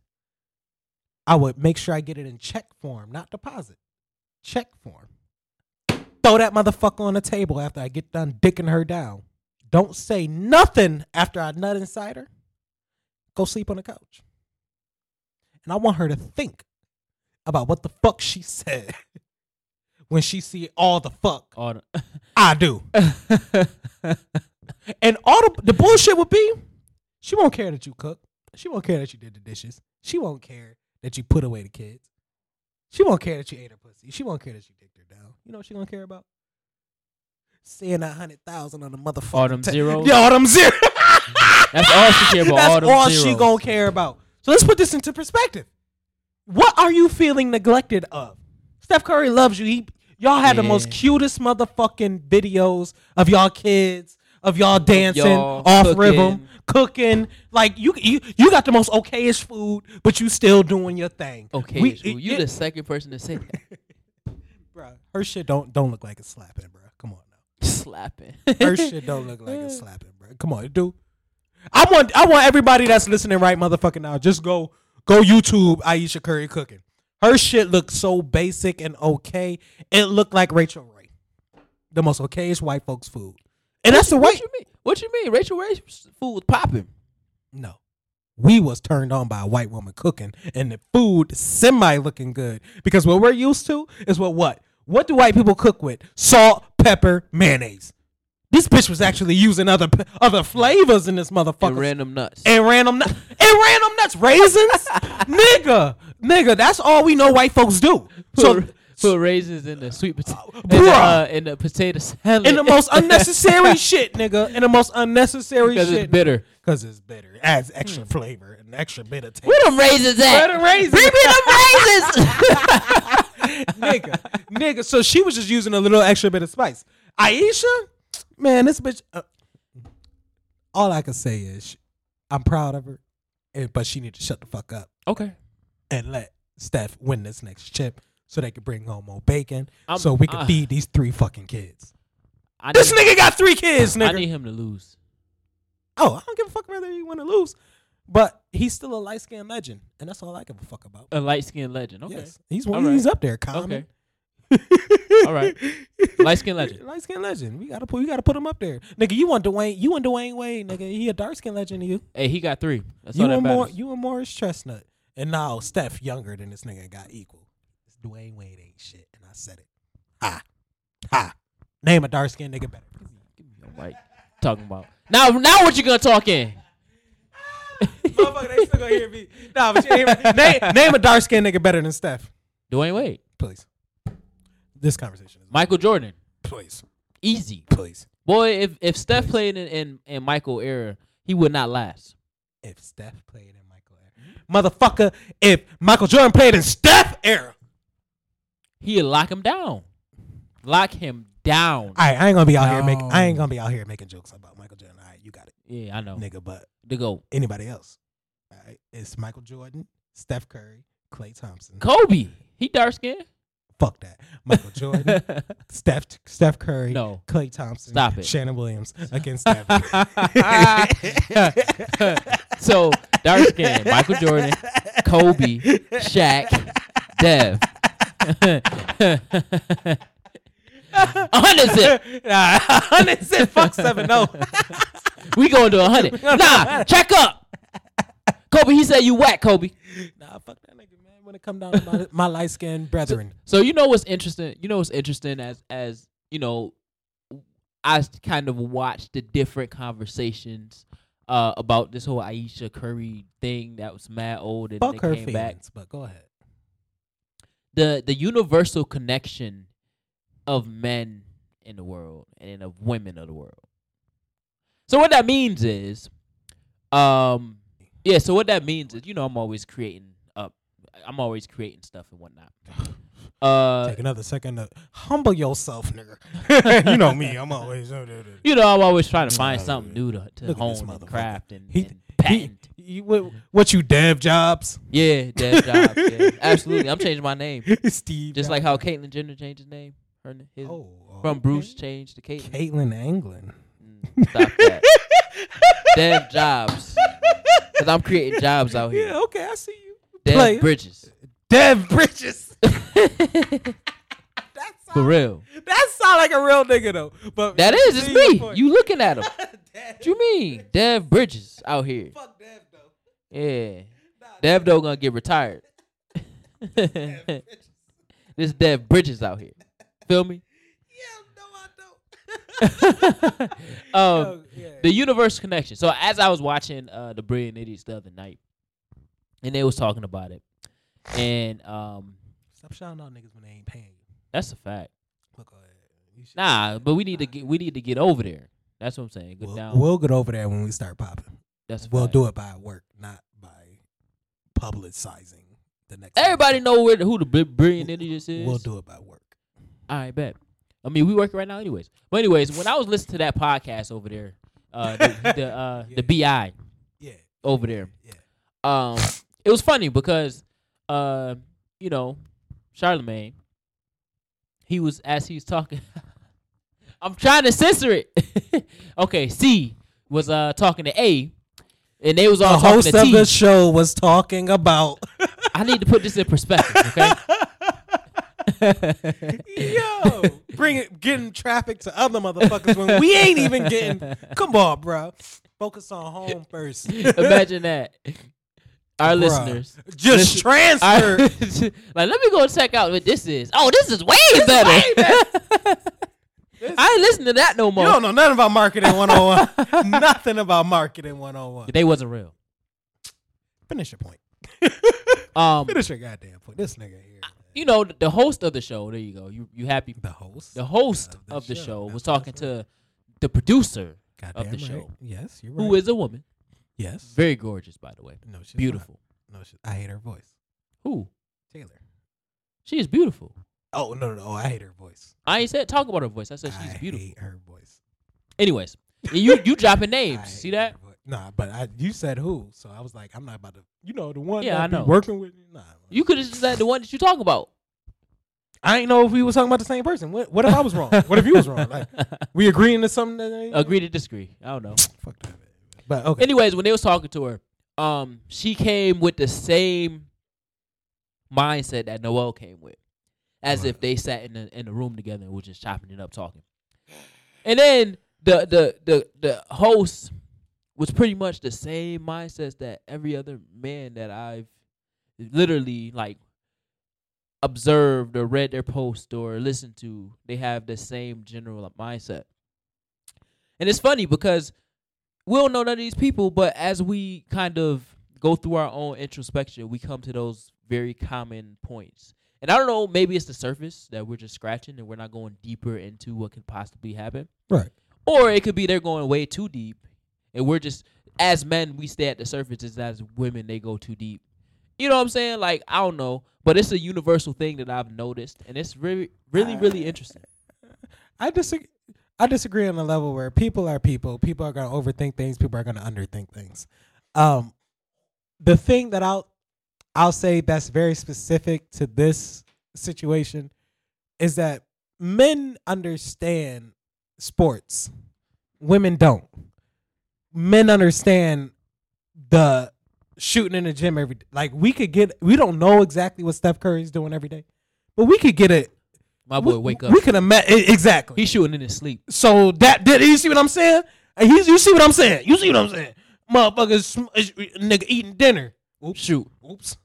I would make sure I get it in check form, not deposit. Check form. Throw that motherfucker on the table after I get done dicking her down. Don't say nothing after I nut inside her. Go sleep on the couch. And I want her to think about what the fuck she said <laughs> when she see all the fuck All the <laughs> I do. And all the, the bullshit would be, she won't care that you cook. She won't care that you did the dishes. She won't care that you put away the kids. She won't care that you ate her pussy. She won't care that you her down. You know what she gonna care about? Seeing a hundred thousand on the motherfucker. All them zeros? Yeah, all them zeros. <laughs> That's all she care about. <laughs> That's all them all zeros. she gonna care about. So let's put this into perspective. What are you feeling neglected of? Steph Curry loves you. He y'all had the most cutest motherfucking videos of y'all kids, of y'all dancing y'all off cooking. rhythm, cooking. Like you, you, you got the most okayish food, but you still doing your thing. Okay, We- you it- the second person to say that. <laughs> Her shit don't don't look like it's slapping, bro. Come on now. Slapping. Her shit don't look like it's slapping, bro. Come on, dude. I want I want everybody that's listening right motherfucking now. Just go go YouTube Ayesha Curry cooking. Her shit looked so basic and okay. It looked like Rachael Ray, the most okayish white folks food. And that's the what white. you mean? What you mean? Rachael Ray's food was popping. No, we was turned on by a white woman cooking, and the food semi looking good because what we're used to is what what what do white people cook with? Salt, pepper, mayonnaise. This bitch was actually using other other flavors in this motherfucker. And random nuts. and random nuts. and random nuts, raisins, <laughs> nigga, nigga. That's all we know white folks do. So put, raisins in the sweet potato. in, the, uh, in the potato salad. in the most <laughs> unnecessary shit, nigga. In the most unnecessary because shit. it's bitter. Because it's bitter. It adds extra flavor and extra bitter taste. Where them raisins at? Where the raisins? Bring me them raisins. <laughs> nigga, nigga. So she was just using a little extra bit of spice. Ayesha, man, this bitch. Uh, all I can say is, I'm proud of her, eh, but she need to shut the fuck up okay. and let Steph win this next chip, so they can bring home more bacon, I'm- so we can uh, feed these three fucking kids. I This need, nigga got three kids, I need him to lose. oh, I don't give a fuck whether he win or lose, but he's still a light skinned legend, and that's all I give a fuck about. A light skinned legend. Okay. Yes, he's one. right. He's up there, Common. Okay. <laughs> All right. Light skinned legend. Light skinned legend. We gotta put. We gotta put him up there, nigga. You want Dwyane? You want Dwyane Wade, nigga? He a dark skinned legend to you. Hey, he got three. That's you all that and more. matters. You and Morris Chestnut, and now Steph younger than this nigga got equal. This Dwyane Wade ain't shit, and I said it. Ha, ha. Name a dark skinned nigga better. Give me your mic. Talking about now. Now what you gonna talk in? Motherfucker, they still gonna hear me. Nah, but you ain't. Name, name a dark skinned nigga better than Steph. Dwyane Wade, Please. This conversation is Michael Jordan, please. easy. Please. Boy, if if Steph played in, in in Michael era, he would not last. If Steph played in Michael era. Motherfucker, if Michael Jordan played in Steph era. He'd lock him down, lock him down. All right, I ain't gonna be out here making I ain't gonna be out here making jokes about Michael Jordan. All right, you got it, yeah, I know. nigga. But To go, anybody else? Right, it's Michael Jordan, Steph Curry, Klay Thompson. Kobe, he dark skinned. Fuck that. Michael Jordan, <laughs> Steph Steph Curry, no, Klay Thompson, Stop it. Shannon Williams <laughs> against Steph. <laughs> so dark skin, Michael Jordan, Kobe, Shaq, Dev. Hundred zip. nah, hundred said fuck seven no. We going to a hundred. Nah, check up. Kobe, he said you whack, Kobe. Nah, fuck that nigga, man. When it come down to my, <laughs> my light skinned brethren. So you know what's interesting? You know what's interesting as as you know, I kind of watched the different conversations uh, about this whole Ayesha Curry thing that was mad old and Fuck they came back. but go ahead. The the universal connection of men in the world and of women of the world. So what that means is, um, yeah. So what that means is, you know, I'm always creating up. I'm always creating stuff and whatnot. <sighs> Uh, Take another second to humble yourself, nigga. <laughs> you know me. I'm always. you know, I'm always trying to find Uh, something new to, to look hone and craft and, He- and patent. You, what, what you dev jobs? yeah, Dev Jobs. Yeah, <laughs> absolutely. I'm changing my name, Steve. just like how Caitlyn Jenner changed his name. Her his, oh, from. Bruce changed to Caitlyn. Caitlin Anglin. Mm, stop that. <laughs> Dev Jobs, because I'm creating jobs out here. Yeah, okay, I see you. Dev player. Bridges, Dev Bridges. <laughs> For real. that sound like a real nigga though. But That is, it's me. point. You looking at him? <laughs> What you mean, Dev Bridges out here? Fuck Dev though. Yeah, Nah, Dev though gonna get retired. <laughs> this Dev Bridges out here. Feel me? Yeah, no, I don't. <laughs> um, Oh, yeah. the universe connection. So as I was watching uh the Brilliant Idiots the other night, and they was talking about it, and um, Stop shouting out niggas when they ain't paying you. that's a fact. Look, go ahead. You should- Nah, but we need to get we need to get over there. That's what I'm saying. Get We'll, down. we'll get over there when we start popping. that's a We'll fact. do it by work, not by publicizing the next. Everybody episode. know where who the Bri- Brilliant Idiots is. We'll do it by work. I bet. I mean, we working right now, anyways. But anyways, when I was listening to that podcast over there, uh, the <laughs> the, uh, the BI Yeah. over there, Yeah. um, it was funny because, uh, you know, Charlamagne, he was as he was talking. <laughs> I'm trying to censor it. <laughs> okay, C was uh talking to A, and they was The all talking host of T. the show was talking about. I need to put this in perspective, okay? <laughs> Yo, bring it, getting traffic to other motherfuckers when we ain't even getting. Come on, bro. Focus on home first. <laughs> Imagine that. Our Bruh. listeners. Just transfer. <laughs> Like, let me go check out what this is. Oh, this is way better. I ain't listen to that no more. you don't know nothing about marketing 101. nothing about marketing 101. They wasn't real. Finish your point. Um, Finish your goddamn point. This nigga. You know, the host of the show. There you go. You you happy? The host. The host Of the of the show. show was talking right. to the producer, Goddamn the right. show. Yes, you're right. who is a woman, Yes. very gorgeous, by the way, no, she's beautiful. Not. No, she, I hate her voice. Who? Taylor. She is beautiful. Oh no, no, no! Oh, I hate her voice. I ain't said talk about her voice. I said she's I beautiful. hate her voice. Anyways, you you dropping <laughs> names. See that? Nah, but I, you said who, so I was like, I'm not about to. You know, the one. Yeah, that I know. Working with. Nah, You could have just said the one that you talk about. I ain't know if we was talking about the same person. What, what if I was wrong? what if you was wrong? Like, <laughs> we agreeing to something that Agree to disagree. I don't know. <sniffs> Fuck that. But okay. Anyways, when they was talking to her, um, she came with the same mindset that Noel came with, as if they sat in the in the room together and were just chopping it up, talking. And then the the the the host was pretty much the same mindset that every other man that I've literally like observed or read their post or listened to. They have the same general uh, mindset. And it's funny because we don't know none of these people, but as we kind of go through our own introspection, we come to those very common points. And I don't know, maybe it's the surface that we're just scratching and we're not going deeper into what could possibly happen. Right. Or it could be they're going way too deep and we're just as men we stay at the surface as as women they go too deep. You know what I'm saying? Like I don't know, but it's a universal thing that I've noticed and it's really really really interesting. I disagree. I disagree on the level where people are people. People are going to overthink things. People are going to underthink things. Um, the thing that I'll I'll say that's very specific to this situation is that men understand sports, women don't. Men understand the shooting in the gym every day. Like we could get, we don't know exactly what Steph Curry's doing every day, but we could get it. My boy we, wake up. We could have met exactly. He's shooting in his sleep. So that did you see what I'm saying? He's, you see what I'm saying? You see what I'm saying? Motherfuckers, uh, nigga eating dinner. Oops. Shoot. Oops.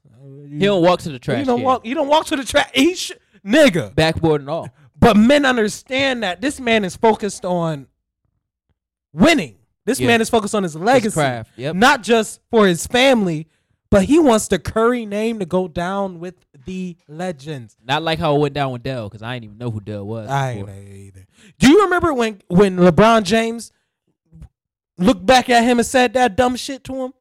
He don't walk to the trash You don't can. walk. You don't walk to the track. He sh- nigga. backboard and all. But men understand that this man is focused on winning. This Yeah. man is focused on his legacy, craft, yep. not just for his family, but he wants the Curry name to go down with the legends. Not like how it went down with Dell, because I didn't even know who Dell was. I ain't either. Do you remember when when LeBron James looked back at him and said that dumb shit to him?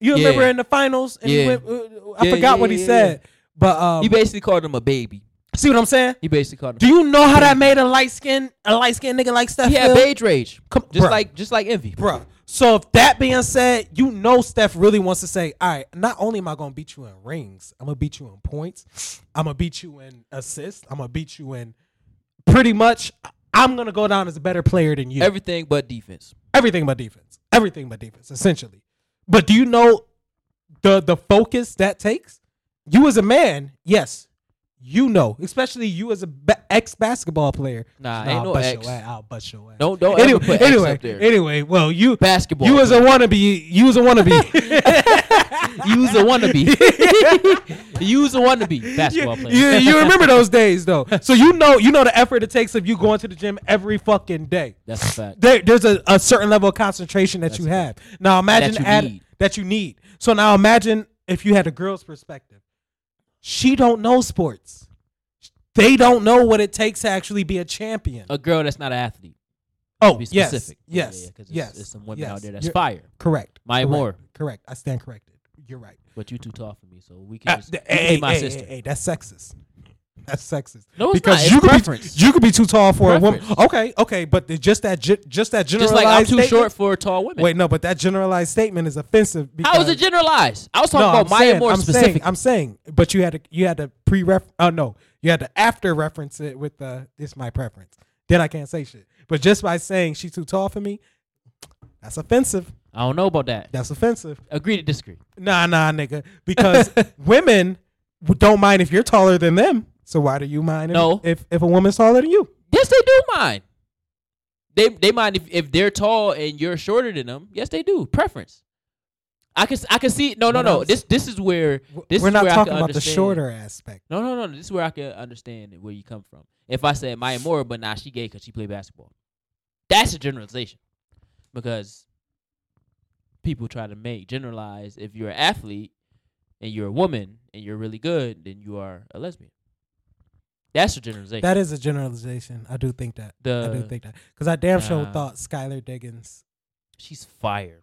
You Yeah. remember in the finals? And he Yeah. went, uh, I Yeah, forgot yeah, what he yeah, said, but um, He basically called him a baby. See what I'm saying? He basically called him. Do you know how that made a light skin a light skinned nigga like Steph? Yeah, beige rage, Come- just bruh. like just like envy. bro. So if that being said, you know Steph really wants to say, all right, not only am I gonna beat you in rings, I'm gonna beat you in points, I'm gonna beat you in assists, I'm gonna beat you in pretty much I'm gonna go down as a better player than you. Everything but defense. Everything but defense. Everything but defense, essentially. But do you know the the focus that takes? You as a man, yes, you know, especially you as a ba- ex basketball player. Nah, Nah, ain't no I'll bust X. Your ass. I'll bust your ass. Don't don't anyway, ever put X anyway, up there. anyway, well, you Basketball. you as a wannabe, you as a wannabe. you was a wannabe. <laughs> <laughs> you was a wannabe basketball player. you, you remember those <laughs> days though, so you know you know the effort it takes of you going to the gym every fucking day. That's a fact. There, there's a, a certain level of concentration that That's you have. Now imagine That you add- that you need. So now imagine if you had a girl's perspective. She don't know sports. They don't know what it takes to actually be a champion. A girl that's not an athlete. oh, Be yes, specific. yes, because yes. There's some women yes. out there that's fire, Correct. Maya correct, Moore. Correct. I stand corrected. You're right. but you too tall for me, so we can Uh, just th- you can hey, be my hey, sister. hey, hey, that's sexist. <laughs> That's sexist. No, it's because not. It's you could preference. be you could be too tall for a woman. Okay, okay, but the, just that ge- just that generalized Just like I'm too statement- short for tall women. Wait, no, but that generalized statement is offensive. Because, How is it generalized? I was talking about Maya saying, Moore I'm. Saying, I'm saying, but you had to you had to pre ref. Oh no, you had to after reference it with the this my preference. Then I can't say shit. But just by saying she's too tall for me, that's offensive. I don't know about that. That's offensive. Agree to disagree. Nah, nah, nigga. Because <laughs> women w- don't mind if you're taller than them. So why do you mind if, No. if if a woman's taller than you? Yes, they do mind. They they mind if, if they're tall and you're shorter than them. Yes, they do. Preference. I can I can see. No, no, no. This this is where this We're is not where I talking about the shorter aspect. No, no, no. This is where I can understand where you come from. If I said Maya Moore, but nah, she gay because she played basketball. That's a generalization because people try to make generalize. If you're an athlete and you're a woman and you're really good, then you are a lesbian. That's a generalization. That is a generalization. I do think that. I do think that because I damn sure Nah. thought Skylar Diggins, She's fire.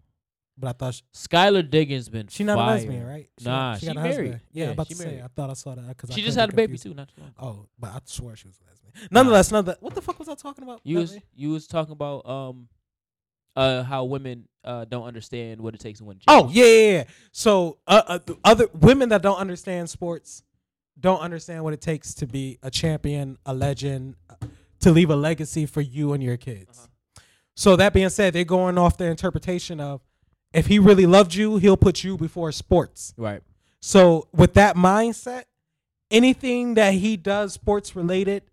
but I thought she, Skylar Diggins been she not fire. a lesbian, right? She Nah, got, she got a married. husband. Yeah, Yeah, about she to say. I thought I saw that because She just had a baby too, not too long. Oh, but I swore she was a lesbian. Nonetheless, nonetheless, what the fuck was I talking about? You was you was talking about um uh how women uh don't understand what it takes to win. Oh yeah, yeah, yeah. So uh, uh, other women that don't understand sports don't understand what it takes to be a champion, a legend, to leave a legacy for you and your kids. Uh-huh. So that being said, they're going off the interpretation of if he really loved you, he'll put you before sports. right. So with that mindset, anything that he does sports related,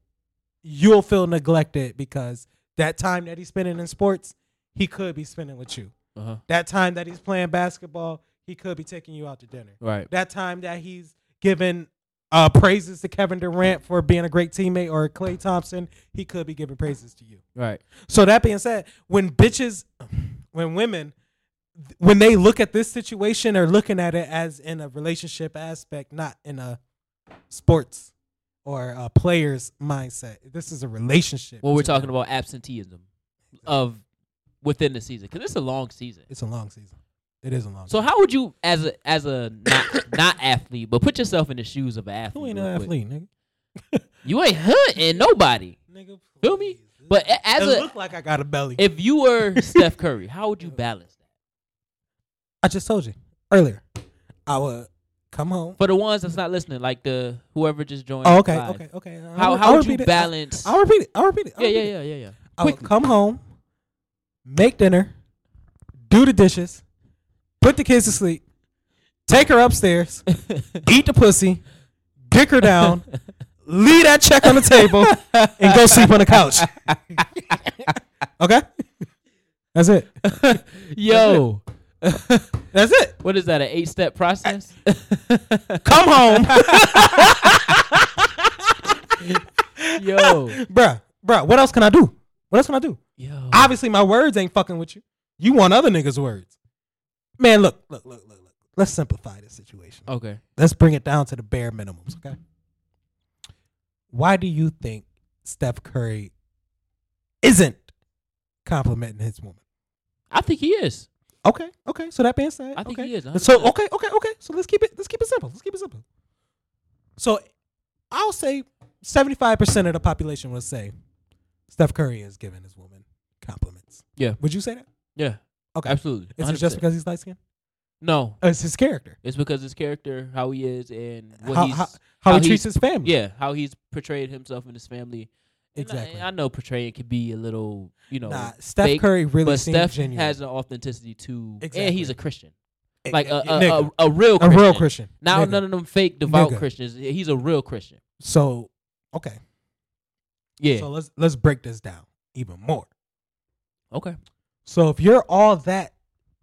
you'll feel neglected because that time that he's spending in sports, he could be spending with you. Uh huh. That time that he's playing basketball, he could be taking you out to dinner. Right. That time that he's giving uh, praises to Kevin Durant for being a great teammate or Klay Thompson, he could be giving praises to you. Right. So that being said, when bitches, when women when they look at this situation, they're looking at it as in a relationship aspect, not in a sports or a player's mindset. This is a relationship. When we're talking about absenteeism of within the season, because it's a long season. it's a long season. It is a long. So how would you, as a as a not not athlete, but put yourself in the shoes of an athlete? Who ain't an athlete, nigga? <laughs> You ain't hunting nobody. Nigga, Feel me? But a- as it a look like I got a belly. if you were Steph Curry, how would you balance that? I just told you earlier. I would come home. For the ones that's not listening, like the whoever just joined. Oh, okay, live, okay, okay. I'll- How I'll would you it. balance? I'll repeat it. I'll repeat it. I'll yeah, yeah, repeat it. yeah, yeah, yeah. I would come home, make dinner, do the dishes, put the kids to sleep, take her upstairs, <laughs> eat the pussy, dick her down, leave that check on the table, and go sleep on the couch. <laughs> okay? That's it. <laughs> Yo, That's it. what is that? An eight step process? Come home. Yo, bruh, bruh, what else can I do? What else can I do? yo. Obviously, my words ain't fucking with you. You want other niggas' words. Man, look, look, look, look, look. Let's simplify this situation. Okay. Let's bring it down to the bare minimums, okay? Why do you think Steph Curry isn't complimenting his woman? I think he is. Okay, okay. So that being said, I think okay. he is. So 100%. okay, okay, okay. So let's keep it let's keep it simple. Let's keep it simple. So I'll say seventy five percent of the population will say Steph Curry is giving his woman compliments. Yeah. Would you say that? Yeah. Okay. Absolutely. Is it just because he's light skinned? No, It's his character. it's because his character, how he is, and what How, he's. how, how, how he treats his family. yeah, how he's portrayed himself and his family. And I- Exactly. I, know portraying can be a little, you know, Nah, Steph fake, Curry really but Steph genuine. has an authenticity too, and he's a Christian, Eh, like a eh, a, a, a real a Christian. real Christian. Not Nigga. none of them fake devout Nigga. Christians. He's a real Christian. So okay. Yeah. So let's let's break this down even more. okay. So if you're all that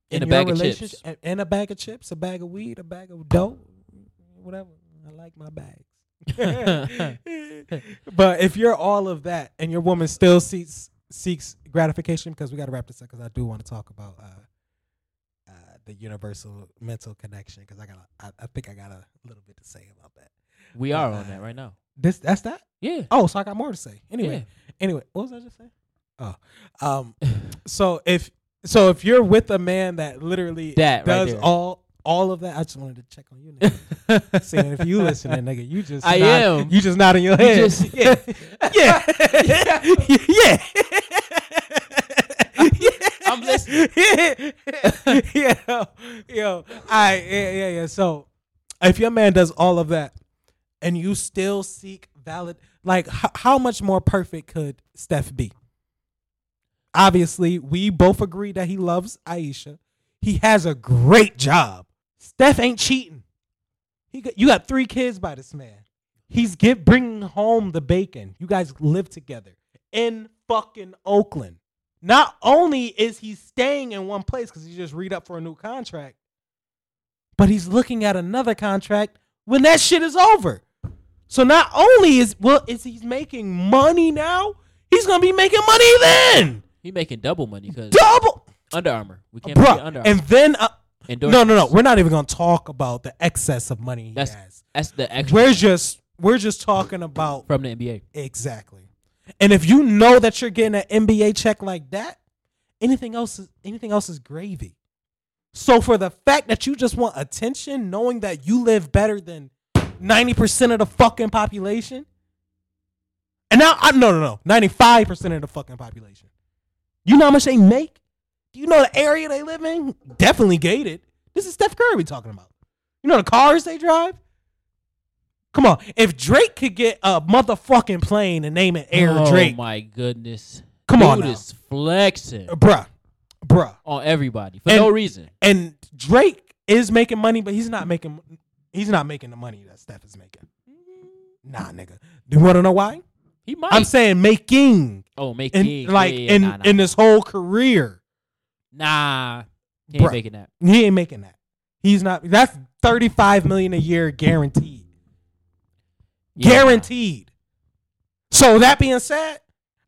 In a bag of chips. in- in a bag of chips, a bag of weed, a bag of dope, whatever. I like my bags. <laughs> but if you're all of that and your woman still seeks seeks gratification, because we got to wrap this up, because I do want to talk about uh, uh, the universal mental connection, because I got I, I think I got a little bit to say about that. We are Uh, on that right now. This that's that. Yeah. Oh, so I got more to say. Anyway, anyway, what was I just saying? Oh, um, so if so if you're with a man that literally That right does there. all all of that, I just wanted to check on you, nigga. <laughs> Seeing if you listening, nigga, you just I nod- am. you just nodding your head. just- <laughs> yeah, yeah, <laughs> yeah. I'm listening. yeah, yo, yo, I yeah, yeah, yeah. So, if your man does all of that, and you still seek valid, like, h- how much more perfect could Steph be? Obviously, we both agree that he loves Ayesha. He has a great job. Steph ain't cheating. He got, you got three kids by this man. He's get bringing home the bacon. You guys live together in fucking Oakland. Not only is he staying in one place because he just read up for a new contract, but he's looking at another contract when that shit is over. So not only is well is he's making money now, he's gonna be making money then. He making double money because Double, Under Armour. We can't bro. Under Armour. And then uh, no, no, no. We're not even gonna talk about the excess of money he That's has. That's the extra We're just we're just talking about from the NBA. Exactly. And if you know that you're getting an NBA check like that, anything else is anything else is gravy. So for the fact that you just want attention, knowing that you live better than 90% of the fucking population. And now I no no no, 95% of the fucking population. You know how much they make? Do you know the area they live in? Definitely gated. This is Steph Curry talking about. You know the cars they drive? Come on. If Drake could get a motherfucking plane and name it Air oh Drake, my goodness. come on Dude is flexing uh, bruh, bruh. on everybody for And- no reason. And Drake is making money, but he's not making he's not making the money that Steph is making. Nah, nigga. Do you want to know why? He might. I'm saying making oh, make in king. like Yeah, yeah, in nah, nah, in this whole career. Nah, he ain't Bruh. making that. He ain't making that. He's not. That's 35 million a year guaranteed. Yeah, guaranteed. So that being said,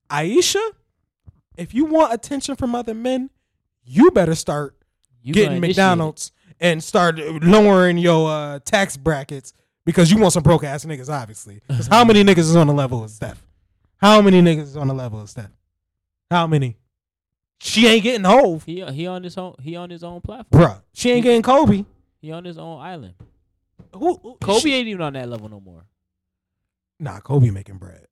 Ayesha, if you want attention from other men, you better start You getting gonna initiate it. McDonald's and start lowering your uh, tax brackets because you want some broke ass niggas, obviously. 'Cause how <laughs> many niggas is on the level of Steph? How many niggas is on the level of Steph? How many? She ain't getting Hove, He he on his own. He on his own platform. bruh. She ain't getting Kobe. He on his own island. Who, who- Kobe she- ain't even on that level no more. nah, Kobe making bread.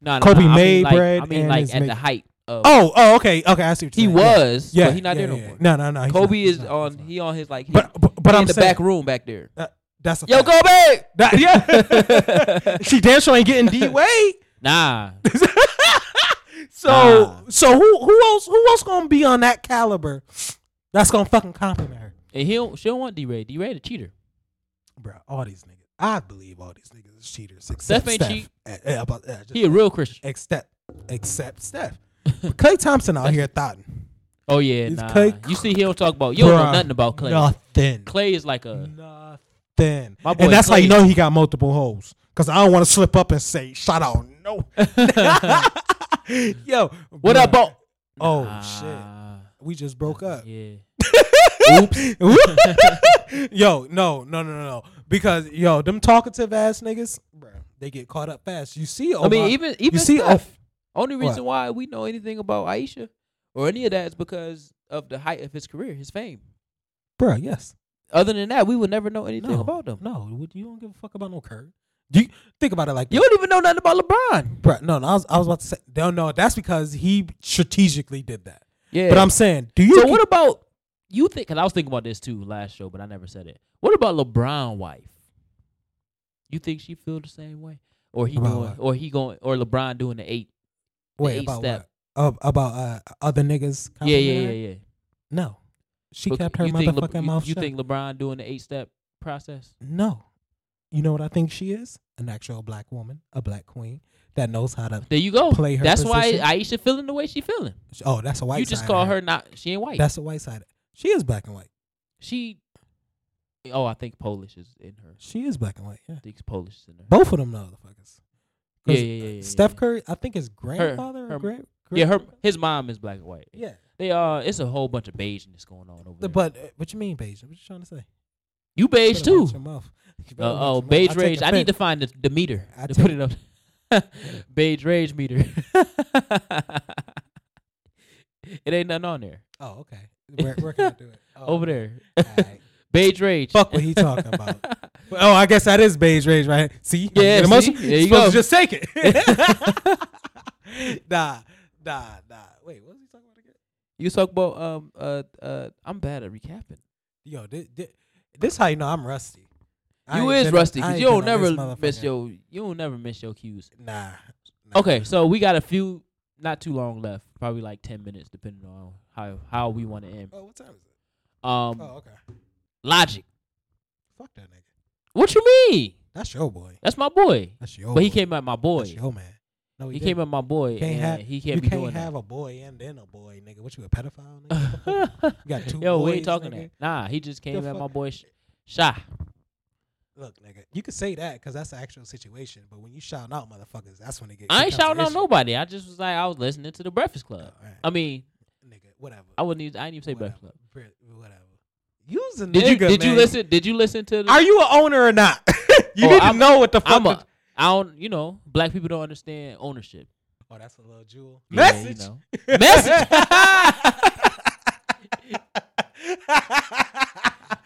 No, no, Kobe no, I mean made like, bread I mean, and like is at the making- height of. Oh, oh, okay, okay. I see what he you're saying. Yeah. was, Yeah, but he not yeah, there yeah, no more. No, no, no. he's Kobe not, he's is not, on. he's not. He on his like. But but, but I'm in the saying back room back there. that's a Yo, fact. Kobe. That, <laughs> yeah. <laughs> she damn sure ain't getting D Wade. Nah, <laughs> So Nah. so who who else who else gonna be on that caliber? That's gonna fucking compliment her, and he don't. She don't want D Ray. D Ray a cheater. bro. All these niggas, I believe all these niggas is cheaters. Except Steph ain't Steph. cheat. Eh, eh, about- eh, He a real Christian. except except Steph. <laughs> Klay Thompson out here thoughting Oh yeah, nah. Clay- You see, he don't talk about. You don't know nothing about Clay. nothing, Clay is like a. nothing. My boy and that's how you know he got multiple holes. Cause I don't want to slip up and say shout out. No, <laughs> yo, What up, Bo? Oh Nah. shit, we just broke up. Yeah. Oops. <laughs> <laughs> yo, no, no, no, no, no. Because yo, them talkative ass niggas, bro, they get caught up fast. You see, I mean, Omar- even even see, Steph. Only What? reason why we know anything about Ayesha or any of that is because of the height of his career, his fame. bro, yes, Other than that, we would never know anything no, about them. No, you don't give a fuck about no Curry. Do you think about it like You don't even know nothing about LeBron. bro? No, no, I was, I was about to say, no, no, that's because he strategically did that. Yeah. But I'm saying, do you? so what about you think? Because I was thinking about this too last show, but I never said it. What about LeBron wife? You think she feel the same way, or he About doing, what? or he going, or LeBron doing the eight? the wait eight about step. what? Uh, about uh, other niggas? Yeah, yeah, complimenting yeah, her? yeah. No, she But kept her you think Le- motherfucking you, mouth You shut. think LeBron doing the eight step process? No. You know what I think she is? An actual black woman, a black queen that knows how to. There you go. Play her That's why. Ayesha feeling the way she feeling. Oh, that's a white. you just call her not. She ain't white. That's a white side. She is black and white. she. Oh, I think Polish is in her. She is black and white. Yeah. I think Polish is in her. Both of them motherfuckers. Yeah, yeah, yeah, yeah, Steph. Curry, I think his grandfather her- or grand. Yeah, her his mom is black and white. Yeah. They are. it's a whole bunch of beigeness going on over there. But uh, what you mean, beige? What you trying to say? You beige too. watch your mouth. <laughs> You better Uh, oh, beige rage. I need to find the, the meter I to put it up. <laughs> <laughs> beige rage meter. it ain't nothing on there. Oh, okay. Where, where can I do it? Oh, Over there. Alright. beige rage. Fuck what he talking about. Oh, I guess that is beige rage, right? See, Yeah, see? There you supposed go. to just take it. nah, nah, nah. Wait, what was he talking about again? You talk about um uh uh. I'm bad at recapping. Yo, this, this, how you know I'm rusty. I You is been rusty because you don't been on this never miss your you don't never miss your cues. Nah. nah. Okay, so we got a few, not too long left, probably like ten minutes, depending on how how we want to end. Oh, what time is it? Um, Oh, okay. Logic. Fuck that nigga. What you mean? That's your boy. That's my boy. That's your. Boy. But he came at my boy. That's boy. your man. No, He didn't. came at my boy, You can't and have. he can't you be can't doing have that. a boy and then a boy, nigga. What you a pedophile? Nigga? What the fuck? You got two <laughs> Yo, we boys, ain't talking nigga? that. Nah, he just came The at my boy. Sh- Shy. Look, nigga, you could say that because that's the actual situation. But when you shout out motherfuckers, that's when it gets. I ain't shouting out nobody. I just was like, I was listening to the Breakfast Club. Oh, alright. I mean, nigga, whatever. I wouldn't even. I didn't even say whatever. Breakfast Club. Whatever. You's a Did you nigga, did you man. listen? Did you listen to? The, Are you an owner or not? <laughs> you Oh, need to I'm- know what the fuck. I'm a. I don't. You know, black people don't understand ownership. oh, that's a little jewel. Yeah, Message. You know. Message. <laughs>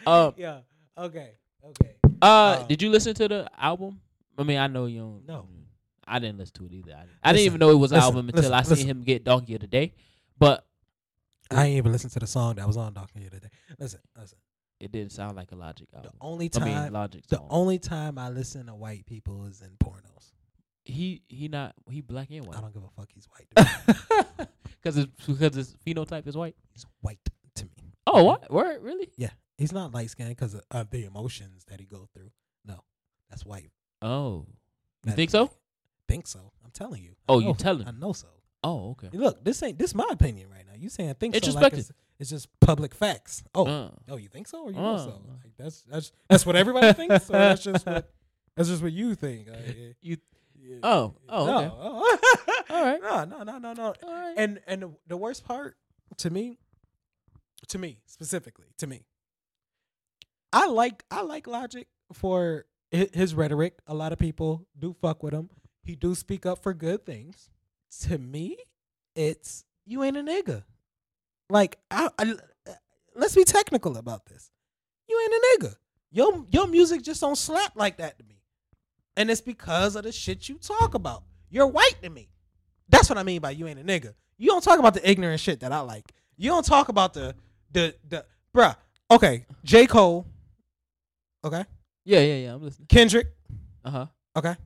Um, yeah. Okay. Okay. Uh, Uh, did you listen to the album? I mean, I know you don't. No. I didn't listen to it either. I, didn't- I didn't even know it was an listen, album until listen, I seen listen. him get Donkey of the Day. But I ain't even listened to the song that was on Doctor the other day. Listen, listen. It didn't sound like a Logic album. The only I time, mean, Logic the song. only time I listen to white people is in pornos. he he not he black and white. I don't give a fuck. He's white. because <laughs> it's because his phenotype is white. He's white to me. Oh, what? Word? Really? Yeah. He's not light skinned because of, of the emotions that he go through. No, that's white. Oh, you That think so? white. Think so? I'm telling you. I Oh, you telling? I know so. Oh, okay. Look, this ain't this my opinion right now. You saying think so? Like it's, it's just public facts. Oh, Uh, oh, you think so or you know so? Uh. Like, that's that's that's what everybody thinks. So that's just what <laughs> that's just what you think. Uh, yeah. You- oh, oh, no, okay. oh. <laughs> All right. no, no, no, no, no. Right. And and the, the worst part to me to me specifically, to me, I like I like Logic for his rhetoric. A lot of people do fuck with him. He do speak up for good things. To me, it's you ain't a nigga. Like I, I let's be technical about this. You ain't a nigga. Your your music just don't slap like that to me. And it's because of the shit you talk about. You're white to me. That's what I mean by you ain't a nigga. You don't talk about the ignorant shit that I like. You don't talk about the the the bruh. Okay, J. Cole. Okay. Yeah, yeah, yeah. I'm listening. Kendrick. Uh huh. Okay.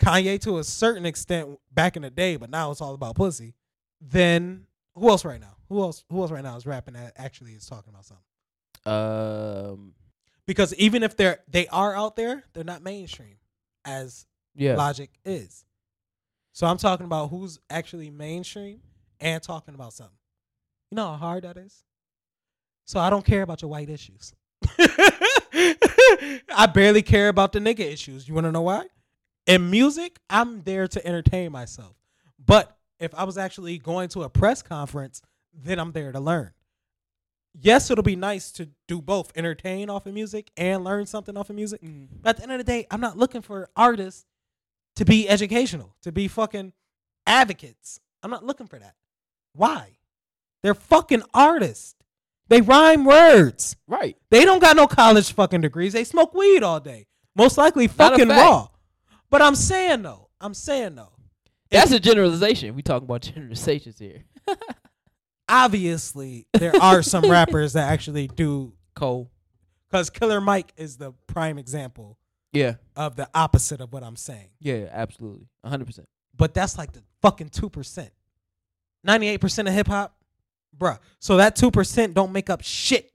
Kanye to a certain extent back in the day, but now it's all about pussy. Then who else right now? Who else? Who else right now is rapping that actually is talking about something? Um. Because even if they're they are out there, they're not mainstream as Yeah. Logic is. So I'm talking about who's actually mainstream and talking about something. You know how hard that is? So I don't care about your white issues. <laughs> I barely care about the nigga issues. You want to know why? In music, I'm there to entertain myself. But if I was actually going to a press conference, then I'm there to learn. Yes, it'll be nice to do both, entertain off of music and learn something off of music. But at the end of the day, I'm not looking for artists to be educational, to be fucking advocates. I'm not looking for that. Why? They're fucking artists. They rhyme words. Right. They don't got no college fucking degrees. They smoke weed all day. Most likely fucking raw. But I'm saying though, I'm saying though, That's a generalization. We talking about <laughs> generalizations here. <laughs> obviously there are some rappers that actually do Cole. because Killer Mike is the prime example Yeah. of the opposite of what I'm saying. Yeah. Absolutely. hundred percent. but that's like the fucking two percent. Ninety eight percent of hip hop, bruh. So that two percent don't make up shit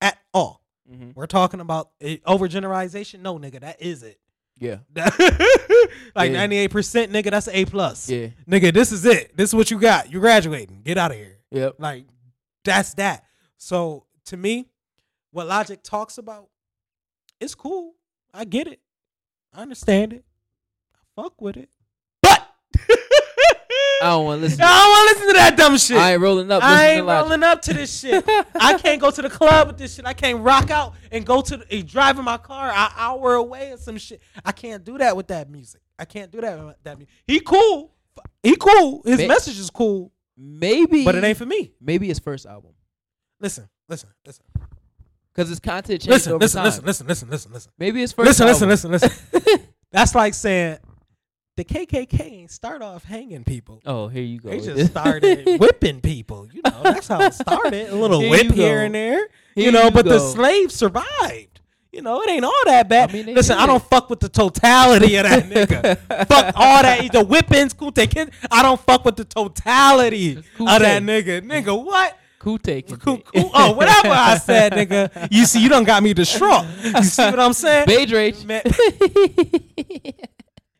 at all. Mm-hmm. We're talking about it, overgeneralization. No, nigga, that is it. Yeah. <laughs> like ninety eight percent, nigga, that's a plus. Yeah. Nigga, this is it. This is what you got. You graduating. Get out of here. Yep. Like that's that. So to me, what Logic talks about, it's cool. I get it. I understand it. I fuck with it. I don't want to listen. I don't want to listen to that dumb shit. I ain't rolling up. I ain't rolling up to this shit. <laughs> I can't go to the club with this shit. I can't rock out and go to the, drive in my car an hour away or some shit. I can't do that with that music. I can't do that with that music. He cool. He cool. His Ma- message is cool, Maybe. but it ain't for me. Maybe his first album. Listen, listen, listen, Because his content changed listen, over listen, time. listen, listen, listen, listen, listen. Maybe his first Listen, listen, listen, listen. <laughs> That's like saying the KKK ain't start off hanging people. Oh, here you go. They just started <laughs> whipping people. You know, that's how it started. A little Here whip here and there. Here you know, you but the go. slaves survived. You know, it ain't all that bad. I mean, Listen, I don't fuck with the totality of that nigga. <laughs> fuck all that. The whippings, Kute Kid. I don't fuck with the totality of that nigga. Nigga, what? Kute can Cool, take. cool. Oh, whatever I said, nigga. You see, you done got me distraught. You see what I'm saying? Beige rage. <laughs>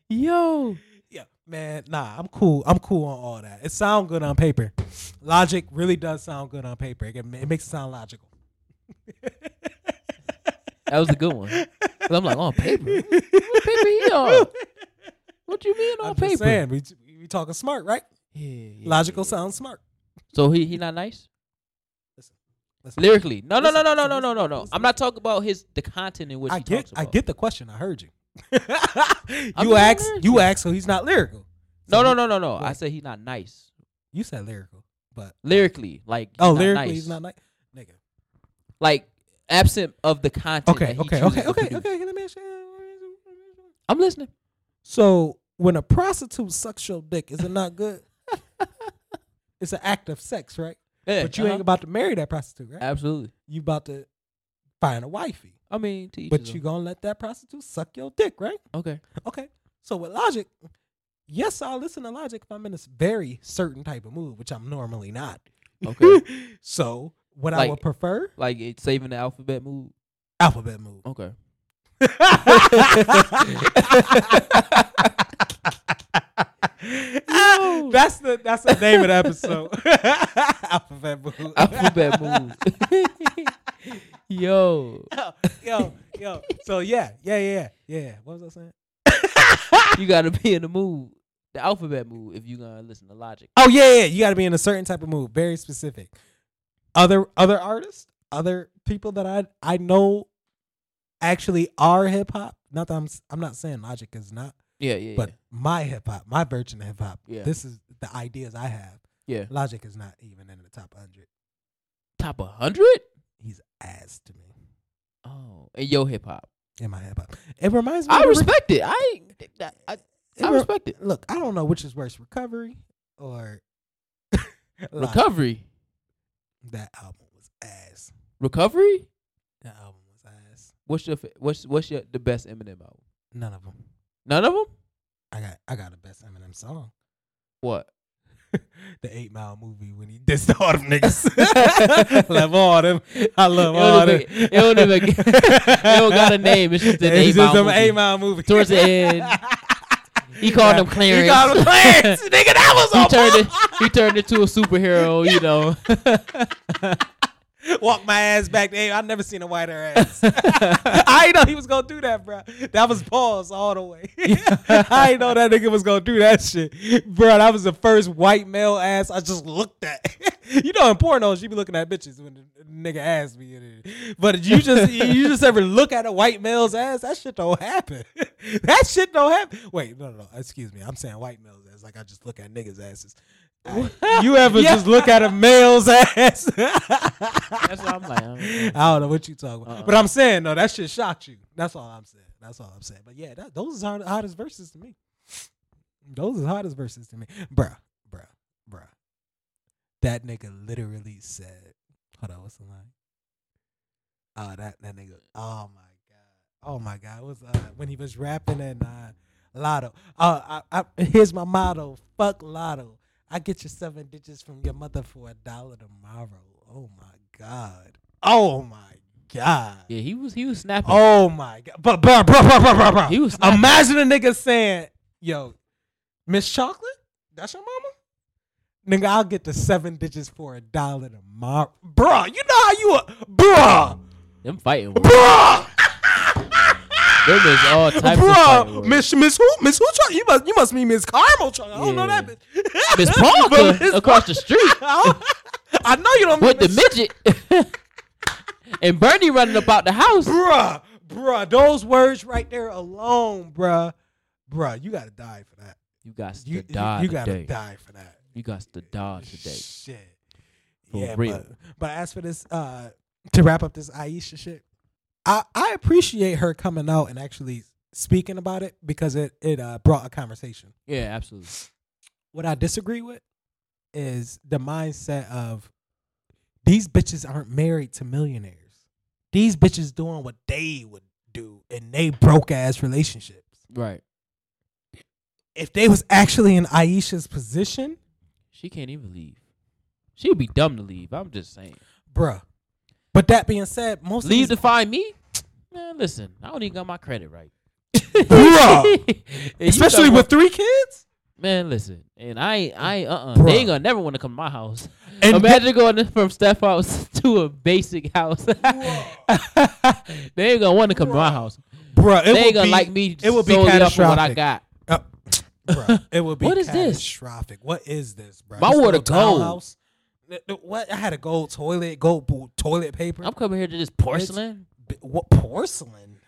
Man, Yo. yeah, man, nah, I'm cool. I'm cool on all that. It sound good on paper. Logic really does sound good on paper. It, it makes it sound logical. <laughs> That was a good one. 'Cause I'm like, on paper? <laughs> What paper he on? What you mean on I'm paper? just saying, we we talking smart, right? Yeah, yeah, Logical yeah. sounds smart. So he he not nice? Listen, listen. Lyrically. No, no, no, no, no, no, no, no, no. I'm not talking about his the content in which I he get, talks I get the question. I heard you. <laughs> You lyrical. you asked, so he's not lyrical. No, So no, he- no, no, no. I said he's not nice. You said lyrical, but Lyrically, like oh, not lyrically, nice. he's not like nigga. like absent of the content. Okay, that he okay, okay, okay, okay. Let me ask you. I'm listening. So when a prostitute sucks your dick, is it not good? <laughs> it's an act of sex, right? Yeah, but you uh-huh. ain't about to marry that prostitute, right? absolutely. You about to find a wifey, I mean, to each but you gonna let that prostitute suck your dick, right? okay. Okay. So with Logic, yes, I'll listen to Logic if I'm in a very certain type of mood, which I'm normally not. Okay. <laughs> so what I would prefer, Like it's saving the alphabet move. alphabet mood. Okay. <laughs> That's the that's the name of the episode. <laughs> alphabet mood. Alphabet move. Yo, yo, yo. So yeah, yeah, yeah, yeah. What was I saying? you gotta be in the mood. The alphabet move if you gonna listen to Logic. Oh yeah, yeah. You got to be in a certain type of mood, very specific. other other artists, other people that I I know actually are hip hop. Not that I'm I'm not saying Logic is not, Yeah, yeah, but my hip hop, my version of hip hop. Yeah. This is the ideas I have. yeah. yeah. Logic is not even in the top hundred. Top hundred. He's ass to me Oh, and yo, hip hop. in my hip hop. It reminds me. I of the Rick- respect it. I I, I, I re- respect it. Look, I don't know which is worse, Recovery or <laughs> Recovery, That album was ass. recovery. That album was ass. What's your what's what's your the best Eminem album? None of them. None of them. I got I got the best Eminem song. What? <laughs> the Eight Mile movie when he dissed all them niggas. <laughs> love all them. I love all them. it don't even- <laughs> it don't got a name. It's just an It's Eight just Mile movie. Eight Mile movie. Towards the end, He called him Clarence. He called him Clarence. Nigga, that was he turned it, he turned into a superhero. You know. <laughs> Walk my ass back. Hey, I never seen a whiter ass. <laughs> I know he was gonna do that, bro. That was pause all the way. <laughs> I know that nigga was gonna do that shit, bro. That was the first white male ass I just looked at. you know, in pornos, you be looking at bitches when the nigga asked me. But you just you just ever look at a white male's ass? That shit don't happen. that shit don't happen. Wait, no, no, no. Excuse me. I'm saying white male's ass. Like I just look at niggas' asses. You ever Yeah. just look at a male's <laughs> ass? That's what I'm like. I'm- I don't know what you talking about, Uh-uh. but I'm saying no. That shit shocked you. That's all I'm saying. That's all I'm saying. But yeah, that, those are the hottest verses to me. Those are the hottest verses to me, bruh, bruh, bruh. That nigga literally said, "Hold on, what's the line?" Oh, that that nigga. Oh my god. Oh my god. It was uh, when he was rapping and uh, Lotto. Uh, I, I, here's my motto: Fuck Lotto. I get your seven digits from your mother for a dollar tomorrow. Oh my god. Oh my god. Yeah, he was he was snapping. Oh my god. But bro, bro, bro, bro, bro, bro. He was snapping. Imagine a nigga saying, "Yo, Miss Chocolate, that's your mama." Nigga, I'll get the seven digits for a dollar tomorrow, bro. You know how you, are, bro, Them fighting words. Them is all <laughs> types of bro. words. Miss Miss who? Miss who? Chocolate? You must you must mean Miss Carmel Chocolate. I don't know that bitch. Miss <laughs> Parker across the street <laughs> I know you don't mean with the midget. and Bernie running about the house. bruh, bruh, those words right there alone, bruh, bruh, you gotta die for that. You got to You, die you, you gotta today. die for that. You got to die today. Shit. For yeah, real. But, but as for this, uh, to wrap up this Ayesha shit, I I appreciate her coming out and actually speaking about it because it it uh, brought a conversation. Yeah, absolutely. What I disagree with is the mindset of these bitches aren't married to millionaires. These bitches doing what they would do in they broke ass relationships. Right. If they was actually in Ayesha's position, She can't even leave. She'd be dumb to leave. I'm just saying. bruh. But that being said, most Leave of to these, find me? Man, listen, I don't even got my credit right. Bruh. <laughs> Especially with three kids, man, listen, and I I uh, uh they ain't gonna never want to come to my house. And Imagine going from step house <laughs> to a basic house. <laughs> they ain't gonna want to come to my house. bruh, it they would ain't gonna be, like me. It would be of what I got. Uh, bruh, it would be What is this? What is this, bro? My water gold. What? I had a gold toilet, gold toilet paper. I'm coming here to this porcelain, B- what porcelain?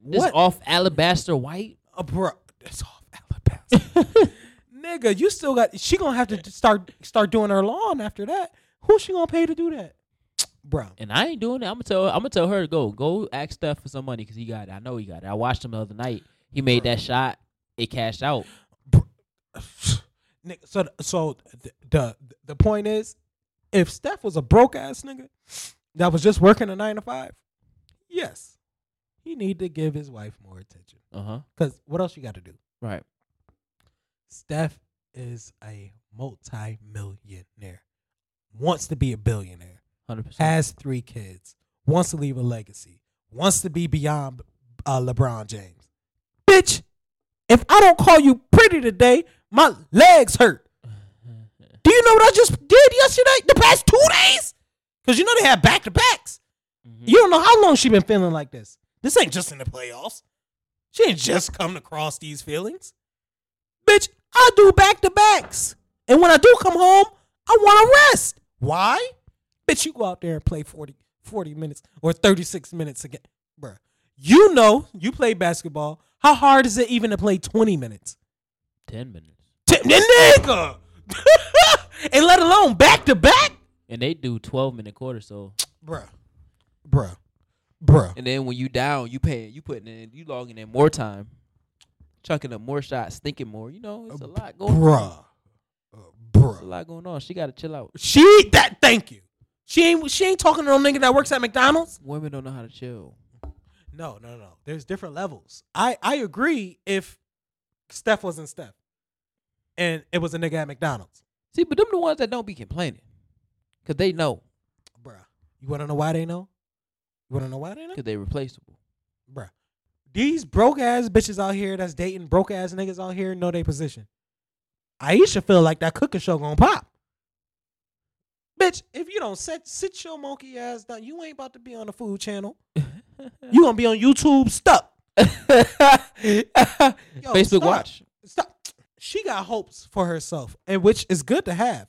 this What? off alabaster white. Uh, bro, it's off alabaster. <laughs> Nigga, you still got. She gonna have to start start doing her lawn after that. Who's she gonna pay to do that, <tsk> bro? And I ain't doing it. I'm gonna tell. I'm gonna tell her to go. Go ask Steph for some money because he got it. I know he got it. I watched him the other night. He made that shot. It cashed out. <sighs> Nigga, so so th- the the point is, if Steph was a broke ass nigga that was just working a nine to five, yes, he need to give his wife more attention. Uh huh. Cause what else you got to do? Right. Steph is a multi-millionaire, wants to be a billionaire, Hundred percent. has three kids, wants to leave a legacy, wants to be beyond uh, LeBron James. Bitch, if I don't call you pretty today, my legs hurt. Do you know what I just did yesterday? The past two days? Because you know they have back to backs. Mhm. You don't know how long she been feeling like this. This ain't just in the playoffs. She ain't just come across these feelings. Bitch, I do back to backs. And when I do come home, I want to rest. Why? Bitch, you go out there and play 40, 40 minutes or 36 minutes again. Bruh. You know, you play basketball. How hard is it even to play 20 minutes? Ten minutes, T- nigga. <laughs> and let alone back to back? and they do twelve minute quarters. So, Bruh. Bruh. Bruh. and then when you down, you paying, you putting in, you logging in more time, chucking up more shots, thinking more. You know, it's a lot going. on. Bruh. Uh, It's a lot going on. She got to chill out. She that thank you. She ain't she ain't talking to no nigga that works at McDonald's. Women don't know how to chill. No, no, no. There's different levels. I I agree if Steph wasn't Steph, and it was a nigga at McDonald's, See, but them the ones that don't be complaining, cause they know, bruh. You wanna know why they know? You wanna know why they know, cause they replaceable. bruh? These broke ass bitches out here that's dating broke ass niggas out here know their position. Ayesha feel like that cooking show gonna pop. Bitch, if you don't sit sit your monkey ass down, you ain't about to be on the food channel. <laughs> You gonna be on YouTube stuck. <laughs> Yo, Facebook stop. Watch. Stop. She got hopes for herself, and which is good to have.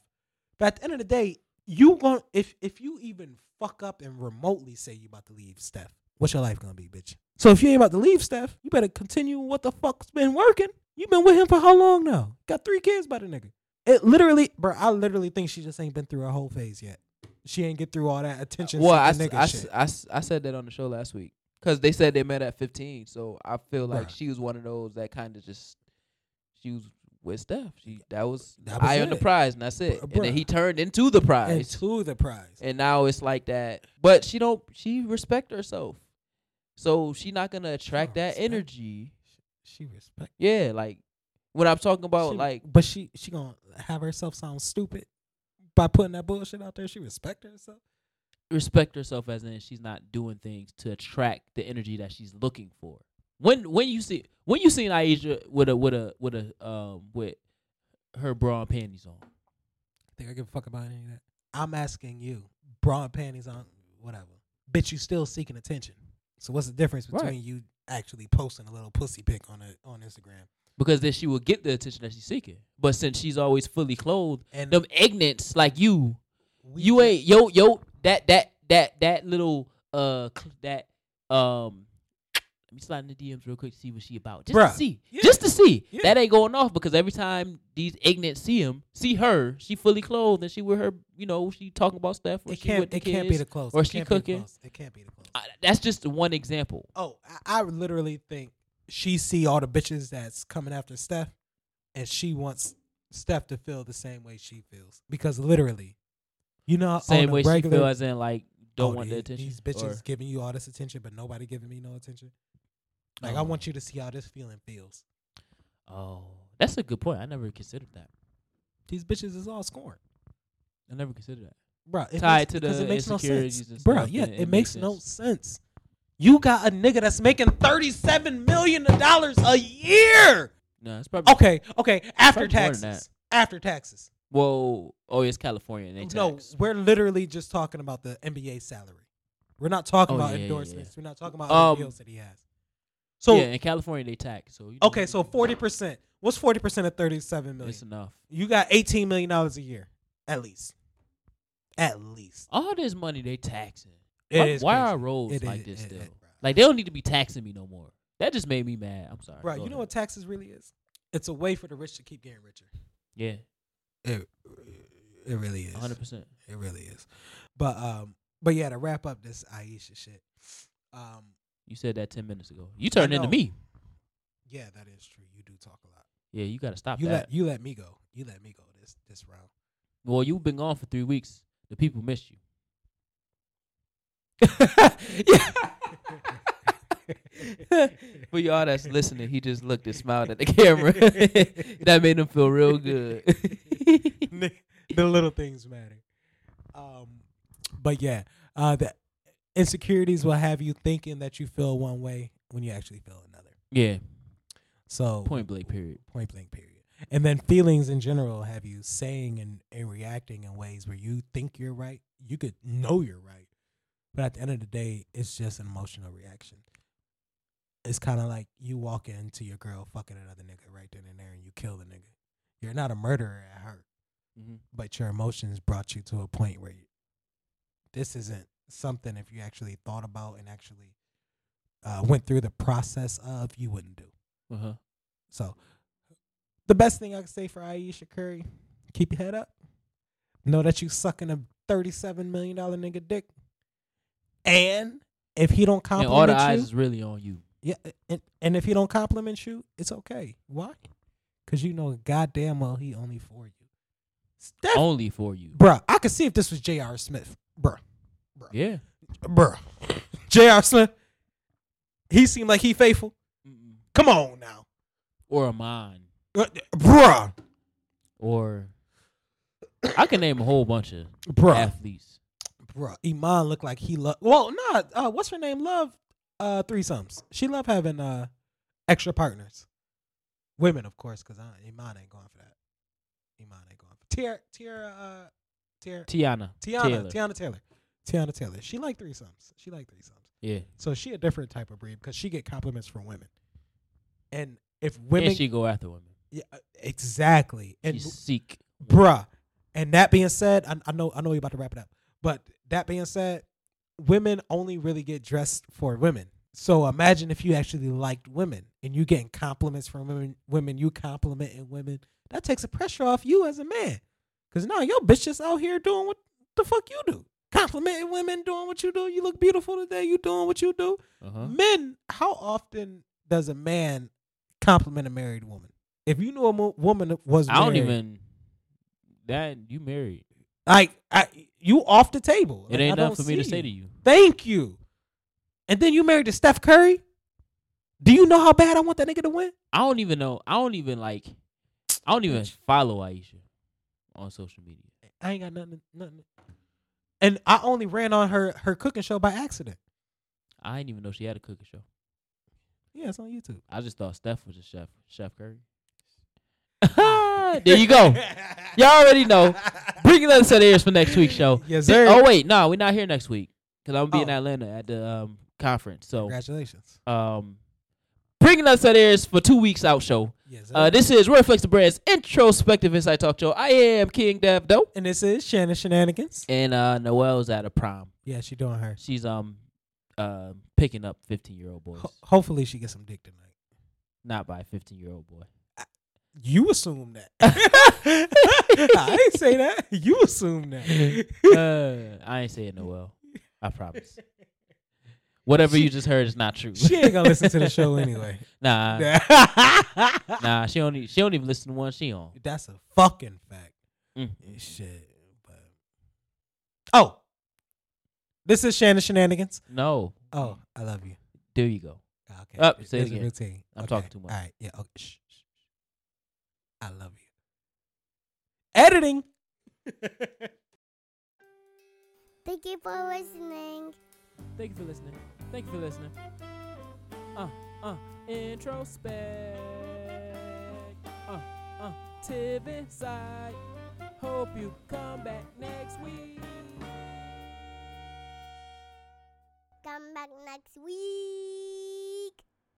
But at the end of the day, you going if if you even fuck up and remotely say you about to leave Steph, what's your life gonna be, bitch? So if you ain't about to leave Steph, you better continue what the fuck's been working. You been with him for how long now? Got three kids by the nigga. It literally, bro. I literally think she just ain't been through her whole phase yet. She ain't get through all that attention. Well, I, nigga I, shit. I s- I said that on the show last week because they said they met at 15. So I feel like Bruh. she was one of those that kind of just she was with Steph. She that was, That was eye on the prize, and that's it. Bruh, And then he turned into the prize, Into the prize. and now it's like that. But she don't. She respect herself, so she not gonna attract that respect. energy. She respect. Yeah, like when I'm talking about She- like but she she gonna have herself sound stupid by putting that bullshit out there. She respect herself. respect herself as in she's not doing things to attract the energy that she's looking for. When when you see when you seen Ayesha with a with a with a um with her bra and panties on. I think I give a fuck about any of that? I'm asking you, bra and panties on, whatever. Bitch, you still seeking attention. So what's the difference Right. between you actually posting a little pussy pic on it on Instagram Because then she will get the attention that she's seeking. But since she's always fully clothed, and them ignorants like you, you ain't yo yo that that that that little uh that um me slide in the DMs real quick to see what she about. Just Bruh. to see. Yeah. Just to see. Yeah. That ain't going off because every time these ignorant see him, see her, she fully clothed and she with her, you know, she talking about stuff. Or It she can't. the It can't be the clothes. or It she can't be the cooking. It can't be the clothes. I- that's just one example. Oh, I, I literally think she see all the bitches that's coming after Steph, and she wants Steph to feel the same way she feels because literally, you know, Same way she regular, feel as in like don't oh, want the these- attention. These bitches or- giving you all this attention, but nobody giving me no attention. Like I Oh. want you to see how this feeling feels. Oh, that's a good point. I never considered that. These bitches is all scoring, I never considered that. bro. Tied makes, to because the it makes no sense, bro. Yeah, it, it makes makes no sense. You got a nigga that's making thirty-seven million dollars a year. No, it's probably Okay, okay. After Probably more than taxes, after taxes. Whoa, oh, it's California and they No, tax. we're literally just talking about the NBA salary. We're not talking Oh, about yeah, yeah, endorsements. We're not talking about Um, deals that he has. So yeah, in California they tax. So okay, so forty percent. What's forty percent of thirty-seven million? it's enough. You got eighteen million dollars a year, at least. At least. All this money they taxing. It why is why are roads It like is- this still? like they don't need to be taxing me no more. That just made me mad. I'm sorry. Right. Go You know what taxes really is? It's a way for the rich to keep getting richer. Yeah, It it really is. 100. percent It really is. But um, but yeah, to wrap up this Ayesha shit. Um, You said that 10 minutes ago. You turned into me. yeah, that is true. You do talk a lot. Yeah, you got to stop You that. let you let me go. You let me go this this round. well, you've been gone for three weeks. The people missed you. <laughs> For y'all that's listening, he just looked and smiled at the camera. <laughs> that made him feel real good. <laughs> the little things matter. Um, but yeah, uh, the insecurities will have you thinking that you feel one way when you actually feel another. yeah, So point blank. Period. point blank period. And then feelings in general have you saying and, and reacting in ways where you think you're right. You could know you're right. But at the end of the day, it's just an emotional reaction. It's kind of like you walk into your girl fucking another nigga right then and there and you kill the nigga. You're not a murderer at heart, Mm-hmm. but your emotions brought you to a point where you, this isn't something if you actually thought about and actually uh, went through the process of, you wouldn't do. Uh-huh. So, the best thing I can say for Ayesha Curry, keep your head up. Know that you sucking a thirty-seven million dollar nigga dick, and if he don't compliment And all the compliment eyes you, is really on you. yeah, and, and if he don't compliment you, it's okay. Why? Because you know goddamn well he only for you. Steph, Only for you. bruh, I could see if this was J.R. Smith, bruh, Yeah. bruh, <laughs> J.R. Smith. He seemed like he faithful. Come on now, Or a mine. Uh, bruh, Or I can name a whole bunch of bruh. athletes. Bruh, Iman looked like he loved. Well, nah. Uh, what's her name? Love uh threesomes. She loved having uh extra partners. Women, of course, because Iman ain't going for that. Iman ain't going for Tiara. Tiara. Uh, Tiara. Tiana. Tiana. Taylor. Teyana Taylor. Teyana Taylor. She like threesomes. She like threesomes. Yeah. So she a different type of breed because she get compliments from women. And if women, and she go after women. yeah, uh, exactly. And She seek. bruh. And that being said, I, I know I know you're about to wrap it up, but that being said, women only really get dressed for women. So imagine if you actually liked women and you getting compliments from women, women you complimenting women. That takes the pressure off you as a man, cause now your bitch just out here doing what the fuck you do, complimenting women, doing what you do. You look beautiful today. You doing what you do. Uh-huh. Men, how often does a man compliment a married woman? If you knew a mo- woman that was I don't even that you married. like I, you off the table. It Like, ain't nothing for me to say to you. Thank you. And then you married to Steph Curry. Do you know how bad I want that nigga to win? I don't even know. I don't even like. I don't even follow Ayesha on social media. I ain't got nothing, nothing. And I only ran on her her cooking show by accident. I didn't even know she had a cooking show. Yeah, it's on YouTube. I just thought Steph was a chef. Chef Curry. <laughs> there you go. Y'all already know. Bring another set of ears for next week's show. Yes, sir. Oh wait, no, we're not here next week because I'm gonna be in Oh. Atlanta at the um, conference. So Congratulations. um, bring another set of ears for two weeks out show. Yes. Uh, this is Roy Flex the Brand's introspective insight talk show. I am King Dev Dope, and this is Shannon Shenanigans. and uh, Noel's at a prom. Yeah, she doing her. She's um uh, picking up 15 year old boys, Ho- hopefully she gets some dick tonight. not by a 15 year old boy. You assume that. <laughs> I didn't say that. You assume that. <laughs> uh, I ain't saying Noel. I promise. <laughs> Whatever you just heard is not true. she ain't gonna listen to the show <laughs> anyway. Nah, nah. She don't. e- She don't even listen to one she on. That's a fucking fact. Mm. Eh, Shit. But oh, this is Shannon Shenanigans. No. Oh, I love you. There you go. Okay. Up, say it There's a again. routine. I'm Okay. talking too much. All right. Yeah. Okay. Shh, shh, shh. I love you. Editing. <laughs> Thank you for listening. Thank you for listening. Thank you for listening. Uh, uh, introspect. Uh, uh, Tiv inside. Hope you come back next week. Come back next week.